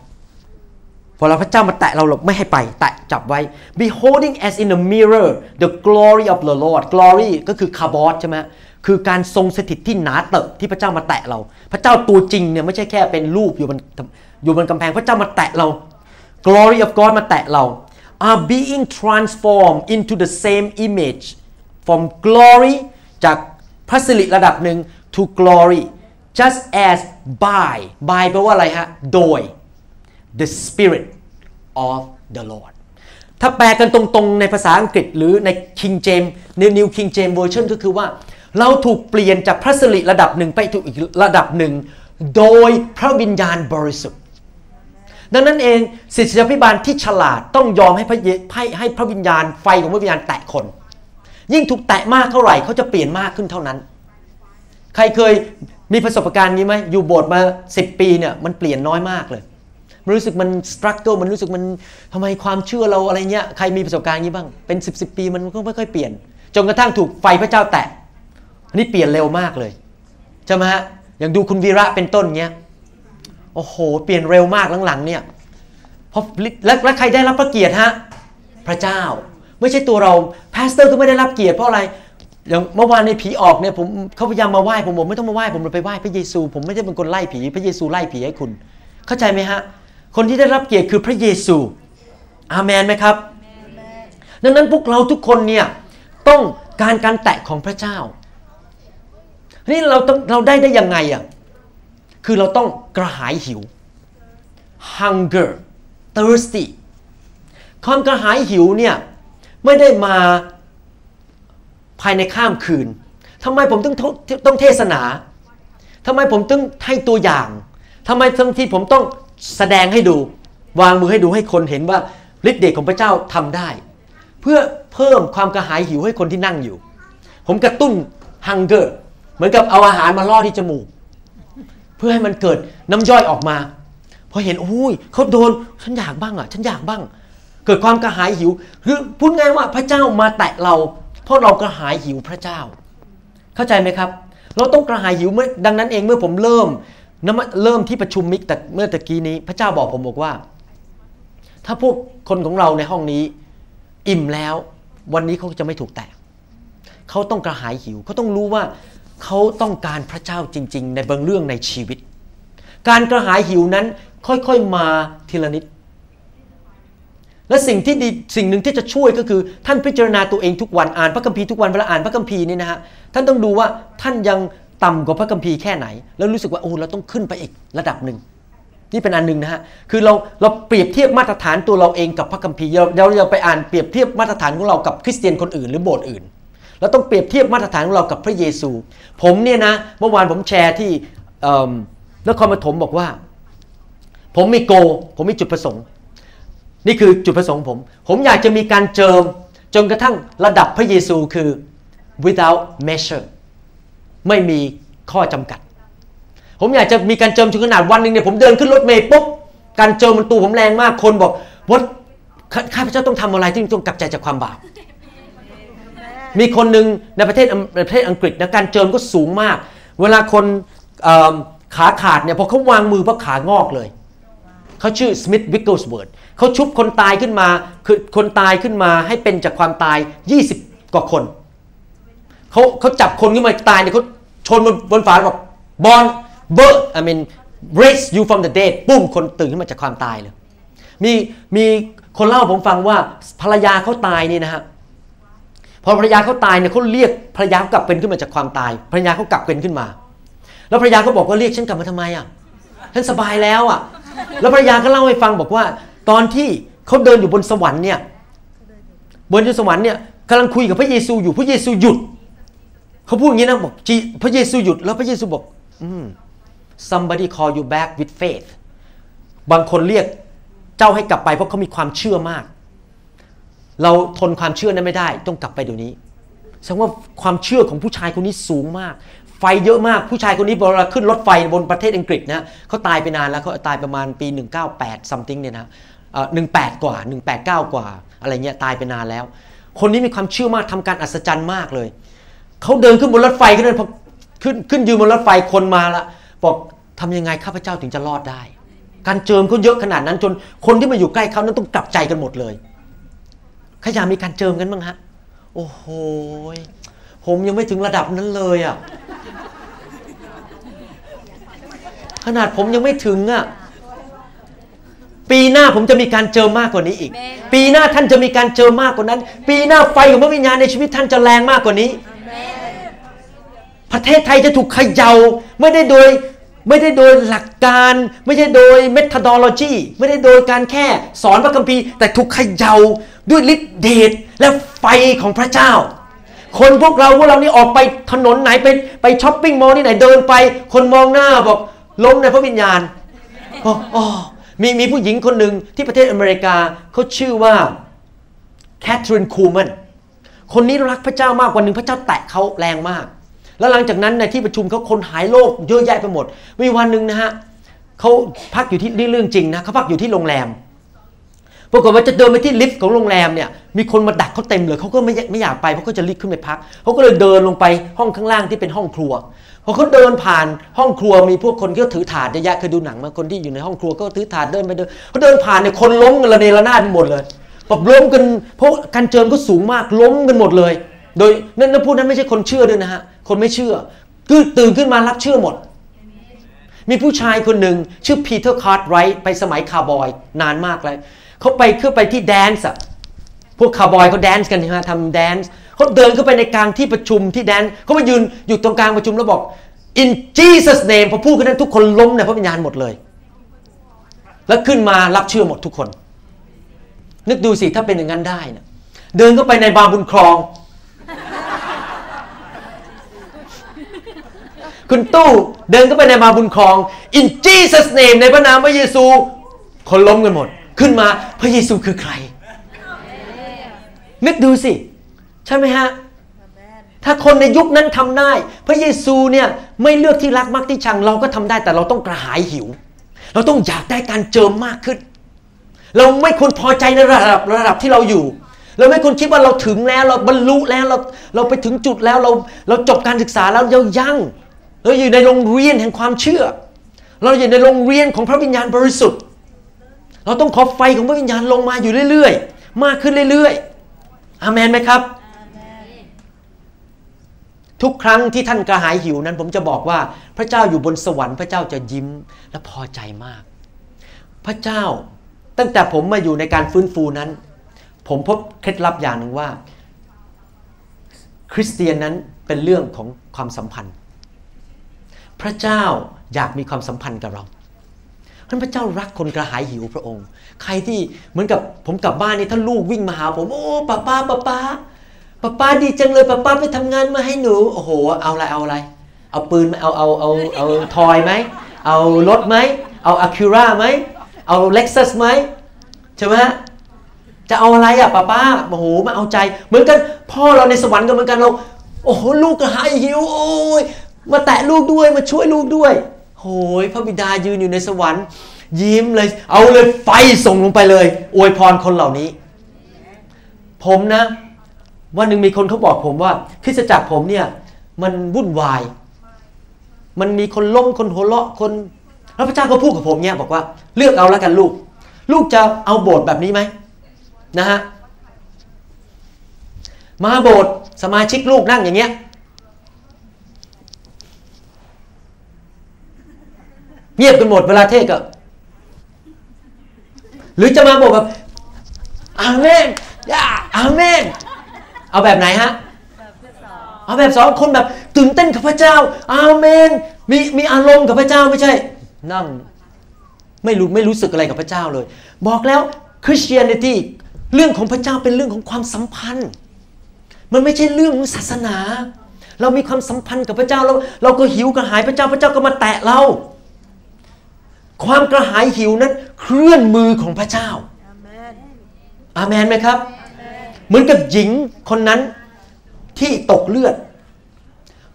พอเราพระเจ้ามาแตะเราเราไม่ให้ไป แตะจับไว้ beholding as in a mirror the glory of the Lord glory ก็คือคาร์บอสใช่ไหม คือการทรงสถิตที่หนาเตอะที่พระเจ้ามาแตะเรา พระเจ้าตัวจริงเนี่ยไม่ใช่แค่เป็นรูปอยู่บนอยู่บนกำแพงพระเจ้ามาแตะเรา glory of God มาแตะเรา are being transformed into the same image from glory จากพระสิริระดับหนึ่ง to glory just as by by แปลว่าอะไรฮะ โดย the spirit of the Lord ถ้าแปลกันตรงๆในภาษาอังกฤษหรือใน King James New King James Version ก็คือว่า เราถูกเปลี่ยนจากพระสิริระดับหนึ่งไปถูกอีกระดับหนึ่ง โดยพระวิญญาณบริสุทธิ์ ดังนั้นเองศิษยาพิบาลที่ฉลาดต้องยอมให้พระให้ให้พระวิญญาณไฟของพระวิญญาณแตะคน ยิ่งถูกแตะมากเท่าไหร่เขาจะเปลี่ยนมากขึ้นเท่านั้น ใครเคยมีประสบการณ์นี้ไหมอยู่โบสถ์มา 10 ปีเนี่ยมันเปลี่ยนน้อยมากเลยมันรู้สึกมันสตรัคเกิลมันรู้สึกมันทำไมความเชื่อเราอะไรเงี้ยใครมีประสบการณ์นี้บ้างเป็น 10บสปีมันก็ไม่ค่อยเปลี่ยนจนกระทั่งถูกไฟพระเจ้าแตะ นนี้เปลี่ยนเร็วมากเลยใช่ไหมฮะอย่างดูคุณวีระเป็นต้นเงี้ยโอ้โห เปลี่ยนเร็วมากหลังๆเนี่ยเพราะแล้วแล้วใครได้รับพระเกียรติฮะพระเจ้า ไม่ใช่ตัวเรา pastor ก็ไม่ได้รับเกียรติเพราะอะไรอย่างเมื่อวานในผีออกเนี่ยผมเขาพยายามมาไหว้ผมบอกไม่ต้องมาไหว้ผมไปไหว้พระเยซู ผมไม่ได้เป็นคนไล่ผี พระเยซูไล่ผีให้คุณ เข้าใจไหมฮะคนที่ได้รับเกียรติคือพระเยซู อาเมนไหมครับ ดังนั้นพวกเราทุกคนเนี่ยต้องการการแตะของพระเจ้า นี่เราต้องเราได้ได้ยังไงอะคือเราต้องกระหายหิว hunger thirsty ความกระหายหิวเนี่ยไม่ได้มาภายในข้ามคืนทำไมผมต้องต้องเทศนาทำไมผมต้องให้ตัวอย่างทำไมบางทีผมต้องแสดงให้ดู วางมือให้ดูให้คนเห็นว่าฤทธิ์เดชของพระเจ้าทำได้ เพื่อเพิ่มความกระหายหิวให้คนที่นั่งอยู่ ผมกระตุ้นฮัง เหมือนกับเอาอาหารมาล่อที่จมูก เพื่อให้มันเกิดน้ำย่อยออกมาพอเห็นโอ้ยเขาโดนฉันอยากบ้างอะ ฉันอยากบ้าง เกิดความกระหายหิวคือพูดง่ายว่าพระเจ้ามาแตะเราเพราะเรากระหายหิวพระเจ้า เข้าใจไหมครับ เราต้องกระหายหิวเมื่อดังนั้นเองเมื่อผมเริ่มนเริ่มที่ประชุมมิกแต่เมื่อตะกี้นี้ พระเจ้าบอกผมบอกว่า ถ้าพวกคนของเราในห้องนี้ อิ่มแล้ว วันนี้เขาจะไม่ถูกแตะเขาต้องกระหายหิวเขาต้องรู้ว่า เขาต้องการพระเจ้าจริง ๆ ในบางเรื่องในชีวิต การกระหายหิวนั้นค่อยๆมาทีละนิด และสิ่งที่ดีสิ่งหนึ่งที่จะช่วยก็คือ ท่านพิจารณาตัวเองทุกวันอ่านพระคัมภีร์ทุกวันเวลาอ่านพระคัมภีร์นี่นะฮะท่านต้องดูว่าท่านยังต่ำกว่าพระคัมภีร์แค่ไหน แล้วรู้สึกว่าโอ้เราต้องขึ้นไปอีกระดับหนึ่งนี่เป็นอันหนึ่งนะฮะ คือเราเราเปรียบเทียบมาตรฐานตัวเราเองกับพระคัมภีร์เราเราเราไปอ่านเปรียบเทียบมาตรฐานของเรากับคริสเตียนคนอื่นหรือโบสถ์อื่น เราต้องเปรียบเทียบมาตรฐานของเรากับพระเยซู ผมเนี่ยนะเมื่อวานผมแชร์ที่นครปฐมบอกว่า ผมมีโก ผมมีจุดประสงค์ นี่คือจุดประสงค์ผม ผมอยากจะมีการเจิมจนกระทั่งระดับพระเยซูคือ without measure ไม่มีข้อจำกัด ผมอยากจะมีการเจิมจนขนาดวันหนึ่งเนี่ยผมเดินขึ้นรถเมย์ปุ๊บการเจิมมันตูผมแรงมากคนบอกว่าข้าพเจ้าต้องทำอะไรที่ต้องกลับใจจากความบาป มีคนหนึ่งในประเทศประเทศอังกฤษนะการเจิมก็สูงมาก เวลาคนขาขาดเนี่ยพอเขาวางมือพระขางอกเลยเขาชื่อสมิธวิกเกิลสเวิร์ดเขาชุบคนตายขึ้นมาคือคนตายขึ้นมาให้เป็นจากความตาย 20 กว่าคนเขาเขาจับคนขึ้นมาตายเนี่ยเขาชนบนบนฝาแบอกบอลเบิร์ I mean raise you from the dead ปุ้มคนตื่นขึ้นมาจากความตายเลยมีมีคนเล่าผมฟังว่าภรรยาเขาตายนี่นะฮะ พอภรรยาเขาตายเนี่ยเขาเรียกภรรยาเขากลับเป็นขึ้นมาจากความตาย ภรรยาเขากลับเป็นขึ้นมา แล้วภรรยาเขาบอกว่าเรียกฉันกลับมาทำไมอะฉันสบายแล้วอะ แล้วภรรยาก็เล่าให้ฟังบอกว่า ตอนที่เขาเดินอยู่บนสวรรค์เนี่ยบนสวรรค์เนี่ยกำลังคุยกับพระเยซูอยู่พระเยซูหยุดเขาพูดอย่างนี้นะบอกพระเยซูหยุดแล้วพระเยซูบอก somebody call you back with faith บางคนเรียกเจ้าให้กลับไปเพราะเขามีความเชื่อมาก เราทนความเชื่อนั้นไม่ได้ต้องกลับไปเดี๋ยวนี้แสดงว่าความเชื่อของผู้ชายคนนี้สูงมาก ไฟเยอะมากผู้ชายคนนี้เวลาขึ้นรถไฟบนประเทศอังกฤษนะเขาตายไปนานแล้วเขาตายประมาณปี 198 something เนี่ยนะหนึ่งแปดกว่า 189 กว่า อะไรเงี้ยตายไปนานแล้ว คนนี้มีความเชื่อมากทำการอัศจรรย์มากเลยเขาเดินขึ้นบนรถไฟขึ้นพอขึ้นขึ้นยืนบนรถไฟคนมาละบอกทำยังไงข้าพเจ้าถึงจะรอดได้ การเจิมเขาเยอะขนาดนั้นจนคนที่มาอยู่ใกล้เขานั้นต้องกลับใจกันหมดเลย ขยามีการเจิมกันบ้างฮะ โอ้โห ผมยังไม่ถึงระดับนั้นเลยอะ่ะ ขนาดผมยังไม่ถึงอะ่ะ ปีหน้าผมจะมีการเจิมมากกว่านี้อีก ปีหน้าท่านจะมีการเจิมมากกว่านั้น ปีหน้าไฟของพระวิญญาณในชีวิตท่านจะแรงมากกว่านี้ ประเทศไทยจะถูกขยา่าไม่ได้โดยไม่ได้โดยหลักการไม่ใช่โดยเมท h ด d โลจีไม่ได้โดยการแค่สอนพระคัมภีร์ แต่ถูกขย่า ด้วยฤทธิเดชและไฟของพระเจ้า คนพวกเราพวกเรานี่ออกไปถนนไหนไปไปช้อปปิ้งมอลล์ที่ไหนเดินไป คนมองหน้าบอกล้มในพระวิญญาณอ๋อมีมีผู้หญิงคนหนึ่งที่ประเทศอเมริกาเขาชื่อว่าแคทเธอรีนคูแมนคนนี้รักพระเจ้ามากวันหนึ่งพระเจ้าแตะเขาแรงมาก แล้วหลังจากนั้นในที่ประชุมเขาคนหายโรคเยอะแยะไปหมด มีวันหนึ่งนะฮะเขาพักอยู่ที่นี่เรื่องจริงนะเขาพักอยู่ที่โรงแรม ปรากฏว่าจะเดินไปที่ลิฟต์ของโรงแรมเนี่ยมีคนมาดักเขาเต็มเลยเขาก็ไม่ไม่อยากไปเพราะเขาจะรีบขึ้นไปพักเขาก็เลยเดินลงไปห้องข้างล่างที่เป็นห้องครัวพอเขาเดินผ่านห้องครัวมีพวกคนก็ถือถาดเยอะแยะเคยดูหนังมาคนที่อยู่ในห้องครัวก็ถือถาดเดินไปเดินเขาเดินผ่านเนี่ยคนล้มกันระเนระนาดหมดเลยแบบล้มกันเพราะการเจิมก็สูงมากล้มกันหมดเลย โดยนั่นพูดนั้นไม่ใช่คนเชื่อด้วยนะฮะคนไม่เชื่อคือตื่นขึ้นมารับเชื่อหมด มีผู้ชายคนหนึ่งชื่อ Peter Cartwright ไปสมัยคาวบอย นานมากเลย เขาไปขึ้นไปที่ dance อะพวกคาวบอยเขา dance กันนะฮะทำ dance เขาเดินเข้าไปในกลางที่ประชุมที่ dance เขามายืนอยู่ตรงกลางประชุมแล้วบอก in Jesus name พอพูดแค่นั้นทุกคนล้มในพระวิญญาณหมดเลย แล้วขึ้นมารับเชื่อหมดทุกคน นึกดูสิถ้าเป็นอย่างนั้นได้นะเดินเข้าไปในบาบุญครอง คุณตู้เดินเข้าไปในบาบุญครอง in Jesus name ในพระนามพระเยซู คนล้มกันหมด ขึ้นมาพระเยซูคือใคร นึกดูสิ ใช่ไหมฮะ ถ้าคนในยุคนั้นทำได้ พระเยซูเนี่ยไม่เลือกที่รักมักที่ชัง เราก็ทำได้แต่เราต้องกระหายหิว เราต้องอยากได้การเจิมมากขึ้น เราไม่ควรพอใจในระดับระดับที่เราอยู่ เราไม่ควรคิดว่าเราถึงแล้ว เราบรรลุแล้วเราเราไปถึงจุดแล้วเราเราจบการศึกษาแล้วเรายังเราอยู่ในโรงเรียนแห่งความเชื่อ เราอยู่ในโรงเรียนของพระวิญญาณบริสุทธิ์ เราต้องขอไฟของพระวิญญาณลงมาอยู่เรื่อยๆ มากขึ้นเรื่อยๆ อาเมนไหมครับ ทุกครั้งที่ท่านกระหายหิวนั้น ผมจะบอกว่าพระเจ้าอยู่บนสวรรค์พระเจ้าจะยิ้มและพอใจมาก พระเจ้าตั้งแต่ผมมาอยู่ในการฟื้นฟูนั้น ผมพบเคล็ดลับอย่างหนึ่งว่า คริสเตียนนั้นเป็นเรื่องของความสัมพันธ์ พระเจ้าอยากมีความสัมพันธ์กับเรา ท่านพระเจ้ารักคนกระหายหิวพระองค์ ใครที่เหมือนกับผมกลับบ้านนี่ถ้าลูกวิ่งมาหาผมโอ้ป้าป้าป้าป้าป้าป้าดีจังเลยป้าป้าไปทำงานมาให้หนูโอ้โห เอาอะไรเอาอะไร เอาปืนไหมเอาเอาเอาเอาทอยไหมเอารถไหมเอาอะคิร่าไหมเอาเล็กซัสไหมใช่ไหมจะเอาอะไรอะป้าป้าโอ้โหมาเอาใจ เหมือนกันพ่อเราในสวรรค์ก็เหมือนกันเราโอ้โหลูกกระหายหิวโอ้ยมาแตะลูกด้วยมาช่วยลูกด้วย ยพระบิดายืนอยู่ในสวรรค์ ยิ้มเลย เอาเลยไฟส่งลงไปเลย อวยพรคนเหล่านี้ ผมนะ วันหนึ่งมีคนเขาบอกผมว่าคริสตจักรผมเนี่ย มันวุ่นวาย มันมีคนล้มคนหัวเราะคนแล้วพระเจ้าก็พูดกับผมเนี่ยบอกว่าเลือกเอาแล้วกันลูก ลูกจะเอาโบสถ์แบบนี้ไหมนะฮะมาโบสถ์สมาชิกลูกนั่งอย่างเงี้ย เงียบกันหมดเวลาเทศก็ หรือจะมาบอกแบบอาเมนย่าอาเมน เอาแบบไหนฮะเอาแบบสองคนแบบตื่นเต้นกับพระเจ้า อาเมน มีมีอารมณ์กับพระเจ้าไม่ใช่ นั่งไม่รู้ไม่รู้สึกอะไรกับพระเจ้าเลย บอกแล้วคริสเตียนิตี้เรื่องของพระเจ้าเป็นเรื่องของความสัมพันธ์ มันไม่ใช่เรื่องของศาสนา เรามีความสัมพันธ์กับพระเจ้าเราเราก็หิวกระหายพระเจ้าพระเจ้าก็มาแตะเรา ความกระหายหิวนั้นเคลื่อนมือของพระเจ้า อาเมนไหมครับ เหมือนกับหญิงคนนั้นที่ตกเลือด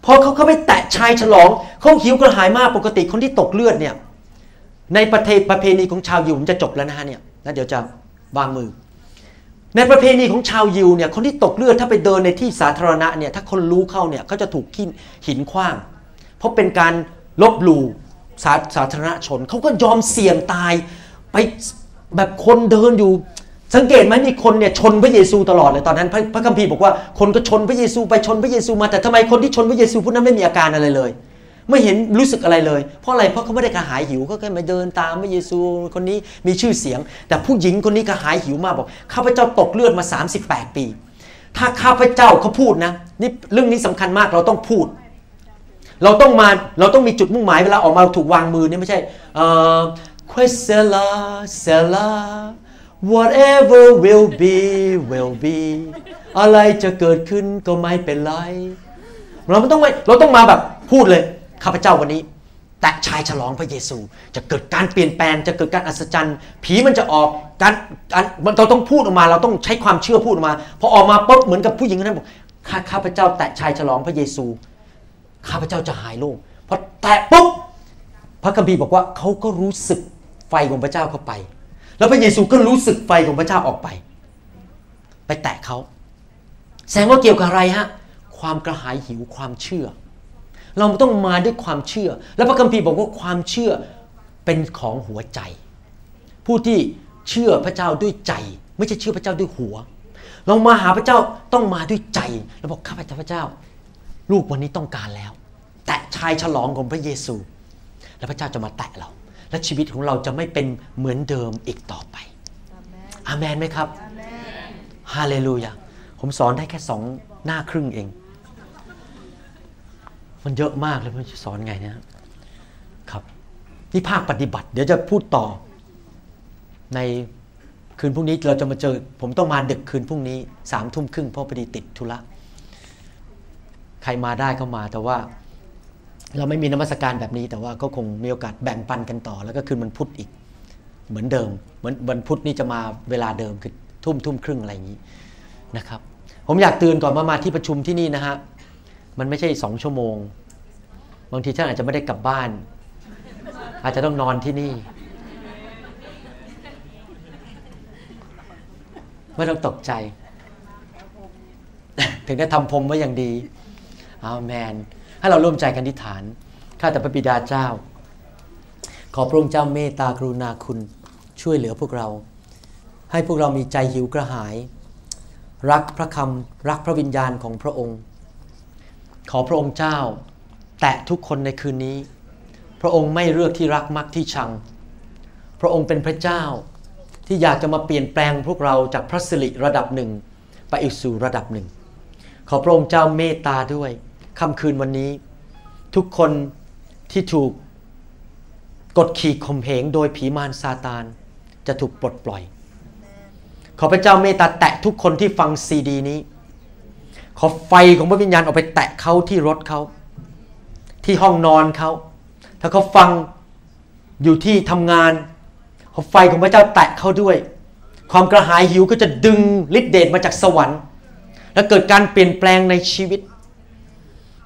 พอเขาเข้าไปแตะชายฉลองเขาหิวกระหายมากปกติคนที่ตกเลือดเนี่ยในประเทศประเพณีของชาวยิวผมจะจบแล้วนะฮะเนี่ยแล้วเดี๋ยวจะวางมือ ในประเพณีของชาวยิวเนี่ยคนที่ตกเลือดถ้าไปเดินในที่สาธารณะเนี่ยถ้าคนรู้เข้าเนี่ยเขาจะถูกขินหินขว้าง เพราะเป็นการลบหลู่ สาสาธารณชนเขาก็ยอมเสี่ยงตายไปแบบคนเดินอยู่ สังเกตไหมมีคนเนี่ยชนพระเยซูตลอดเลยตอนนั้น พระพระคัมภีร์บอกว่าคนก็ชนพระเยซูไปชนพระเยซูมาแต่ทำไมคนที่ชนพระเยซูพวกนั้นไม่มีอาการอะไรเลย ไม่เห็นรู้สึกอะไรเลย เพราะอะไรเพราะเขาไม่ได้กระหายหิวเขาแค่มาเดินตามพระเยซูคนนี้มีชื่อเสียง แต่ผู้หญิงคนนี้กระหายหิวมากบอกข้าพเจ้าตกเลือดมา 38 ปี ถ้าข้าพเจ้าเขาพูดนะนี่เรื่องนี้สำคัญมากเราต้องพูด เราต้องมาเราต้องมีจุดมุ่งหมายเวลาออกมาถูกวางมือเนี่ยไม่ใช่เอ่อ quesela sela whatever will be will be อะไรจะเกิดขึ้นก็ไม่เป็นไร เราไม่ต้องไม่เราต้องมาแบบพูดเลยข้าพเจ้าวันนี้ แตะชายฉลองพระเยซู จะเกิดการเปลี่ยนแปลงจะเกิดการอัศจรรย์ ผีมันจะออกการเราต้องพูดออกมา เราต้องใช้ความเชื่อพูดออกมาพอออกมาปุ๊บเหมือนกับผู้หญิงคนนั้นบอกข้าข้าพเจ้า แตะชายฉลองพระเยซู ข้าพเจ้าจะหายโรคพอแตะปุ๊บพระคัมภีร์บอกว่าเขาก็รู้สึกไฟของพระเจ้าเข้าไป แล้วพระเยซูก็รู้สึกไฟของพระเจ้าออกไป ไปแตะเขาแสดงว่าเกี่ยวกับอะไรฮะความกระหายหิวความเชื่อ เราต้องมาด้วยความเชื่อ และพระคัมภีร์บอกว่าความเชื่อเป็นของหัวใจ ผู้ที่เชื่อพระเจ้าด้วยใจ ไม่ใช่เชื่อพระเจ้าด้วยหัว เรามาหาพระเจ้าต้องมาด้วยใจ แล้วบอกข้าพเจ้าพระเจ้า ลูกวันนี้ต้องการแล้ว แตะชายฉลองของพระเยซู แล้วพระเจ้าจะมาแตะเรา และชีวิตของเราจะไม่เป็นเหมือนเดิมอีกต่อไปอาเมนไหมครับฮาเลลูยาผมสอนได้แค่สองหน้าครึ่งเอง มันเยอะมากเลยมันจะสอนไงเนะครับนี่ภาคปฏิบัติ เดี๋ยวจะพูดต่อ ในคืนพรุ่งนี้เราจะมาเจอ ผมต้องมาดึกคืนพรุ่งนี้สามทุ่มครึ่งเพราะพอดีติดธุระ ใครมาได้ก็มา แต่ว่าเราไม่มีนมัสการแบบนี้ แต่ว่าก็คงมีโอกาสแบ่งปันกันต่อ แล้วก็คืนมันพุธอีก เหมือนเดิม เหมือนวันพุธนี่จะมาเวลาเดิมคือทุ่มทุ่มครึ่งอะไรอย่างนี้นะครับ ผมอยากเตือนก่อนมามาที่ประชุมที่นี่นะฮะมันไม่ใช่สองชั่วโมง บางทีท่านอาจจะไม่ได้กลับบ้าน อาจจะต้องนอนที่นี่ไม่ต้องตกใจ ถึงได้ทำพรมไว้อย่างดี อาเมน ให้เราร่วมใจกันที่ฐาน ข้าแต่พระบิดาเจ้า ขอพระองค์เจ้าเมตตากรุณาคุณช่วยเหลือพวกเรา ให้พวกเรามีใจหิวกระหาย รักพระคำรักพระวิญญาณของพระองค์ ขอพระองค์เจ้า แตะทุกคนในคืนนี้ พระองค์ไม่เลือกที่รักมักที่ชัง พระองค์เป็นพระเจ้าที่อยากจะมาเปลี่ยนแปลงพวกเราจากพระสิริระดับหนึ่งไปอีกสู่ระดับหนึ่ง ขอพระองค์เจ้าเมตตาด้วย ค่ำคืนวันนี้ ทุกคนที่ถูกกดขี่ข่มเหงโดยผีมารซาตาน จะถูกปลดปล่อย ขอพระเจ้าเมตตาแตะทุกคนที่ฟังซีดีนี้ ขอไฟของพระวิญญาณออกไปแตะเขาที่รถเขา ที่ห้องนอนเขา ถ้าเขาฟังอยู่ที่ทำงาน ขอไฟของพระเจ้าแตะเขาด้วย ความกระหายหิวก็จะดึงฤทธิเดชมาจากสวรรค์ และเกิดการเปลี่ยนแปลงในชีวิต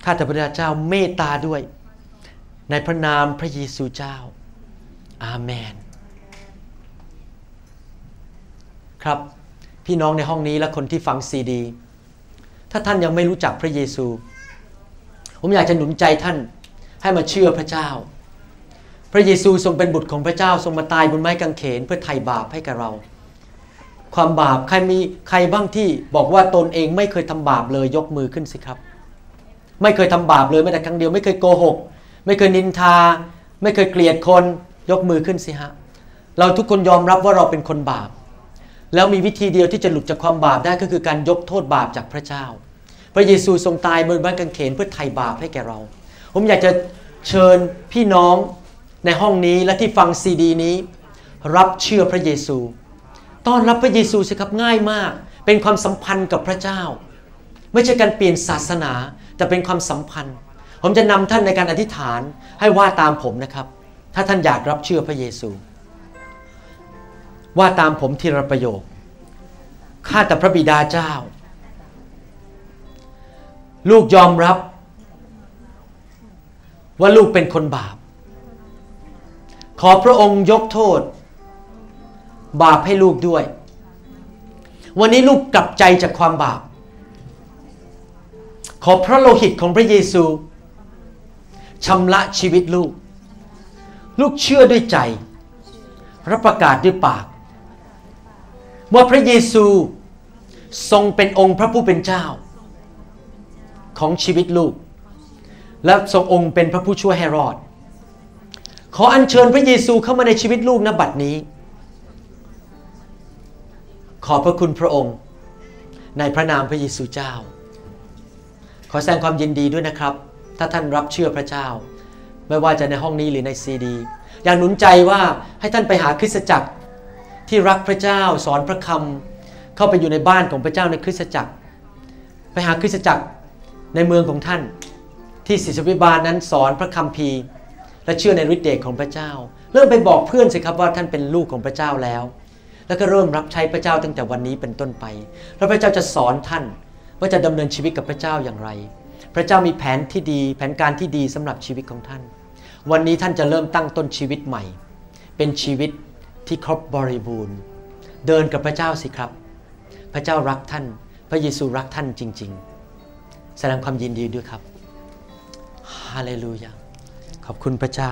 ข้าแต่พระเจ้าเมตตาด้วย ในพระนามพระเยซูเจ้า อาเมน ครับพี่น้องในห้องนี้และคนที่ฟังซีดี ถ้าท่านยังไม่รู้จักพระเยซู ผมอยากจะหนุนใจท่านให้มาเชื่อพระเจ้า พระเยซูทรงเป็นบุตรของพระเจ้าทรงมาตายบนไม้กางเขนเพื่อไถ่บาปให้กับเรา ความบาปใครมีใครบ้างที่บอกว่าตนเองไม่เคยทำบาปเลยยกมือขึ้นสิครับ ไม่เคยทำบาปเลยแม้แต่ครั้งเดียว ไม่เคยโกหก ไม่เคยนินทา ไม่เคยเกลียดคนยกมือขึ้นสิฮะ เราทุกคนยอมรับว่าเราเป็นคนบาป แล้วมีวิธีเดียวที่จะหลุดจากความบาปได้ก็คือการยกโทษบาปจากพระเจ้า พระเยซูทรงตายบนบ้านกางเขนเพื่อไถ่บาปให้แก่เรา ผมอยากจะเชิญพี่น้องในห้องนี้และที่ฟังซีดีนี้ รับเชื่อพระเยซูต้อนรับพระเยซูสิครับง่ายมาก เป็นความสัมพันธ์กับพระเจ้า ไม่ใช่การเปลี่ยนศาสนา แต่เป็นความสัมพันธ์ ผมจะนำท่านในการอธิษฐานให้ว่าตามผมนะครับ ถ้าท่านอยากรับเชื่อพระเยซู ว่าตามผมทีละประโยค ข้าแต่พระบิดาเจ้า ลูกยอมรับ ว่าลูกเป็นคนบาป ขอพระองค์ยกโทษ บาปให้ลูกด้วย วันนี้ลูกกลับใจจากความบาป ขอพระโลหิตของพระเยซูชำระชีวิตลูก ลูกเชื่อด้วยใจ รับประกาศด้วยปาก ว่าพระเยซูทรงเป็นองค์พระผู้เป็นเจ้า ของชีวิตลูก และทรงองค์เป็นพระผู้ช่วยให้รอด ขออัญเชิญพระเยซูเข้ามาในชีวิตลูกณบัดนี้ ขอพระคุณพระองค์ ในพระนามพระเยซูเจ้า อแสดงความยินดีด้วยนะครับ ถ้าท่านรับเชื่อพระเจ้า ไม่ว่าจะในห้องนี้หรือในซีดี อยากหนุนใจว่าให้ท่านไปหาคริสตจักรที่รักพระเจ้าสอนพระคำเข้าไปอยู่ในบ้านของพระเจ้าในคริสตจักร ไปหาคริสตจักรในเมืองของท่าน ที่ศิษยวิบาลนั้นสอนพระคัมภีร์และเชื่อในฤทธิ์เดชของพระเจ้า เริ่มไปบอกเพื่อนสิครับว่าท่านเป็นลูกของพระเจ้าแล้ว แล้วก็เริ่มรับใช้พระเจ้าตั้งแต่วันนี้เป็นต้นไป แล้วพระเจ้าจะสอนท่าน ว่าจะดำเนินชีวิตกับพระเจ้าอย่างไร พระเจ้ามีแผนที่ดี แผนการที่ดีสำหรับชีวิตของท่าน วันนี้ท่านจะเริ่มตั้งต้นชีวิตใหม่ เป็นชีวิตที่ครบบริบูรณ์ เดินกับพระเจ้าสิครับ พระเจ้ารักท่าน พระเยซูรักท่านจริง ๆ แสดงความยินดีด้วยครับฮาเลลูยาขอบคุณพระเจ้า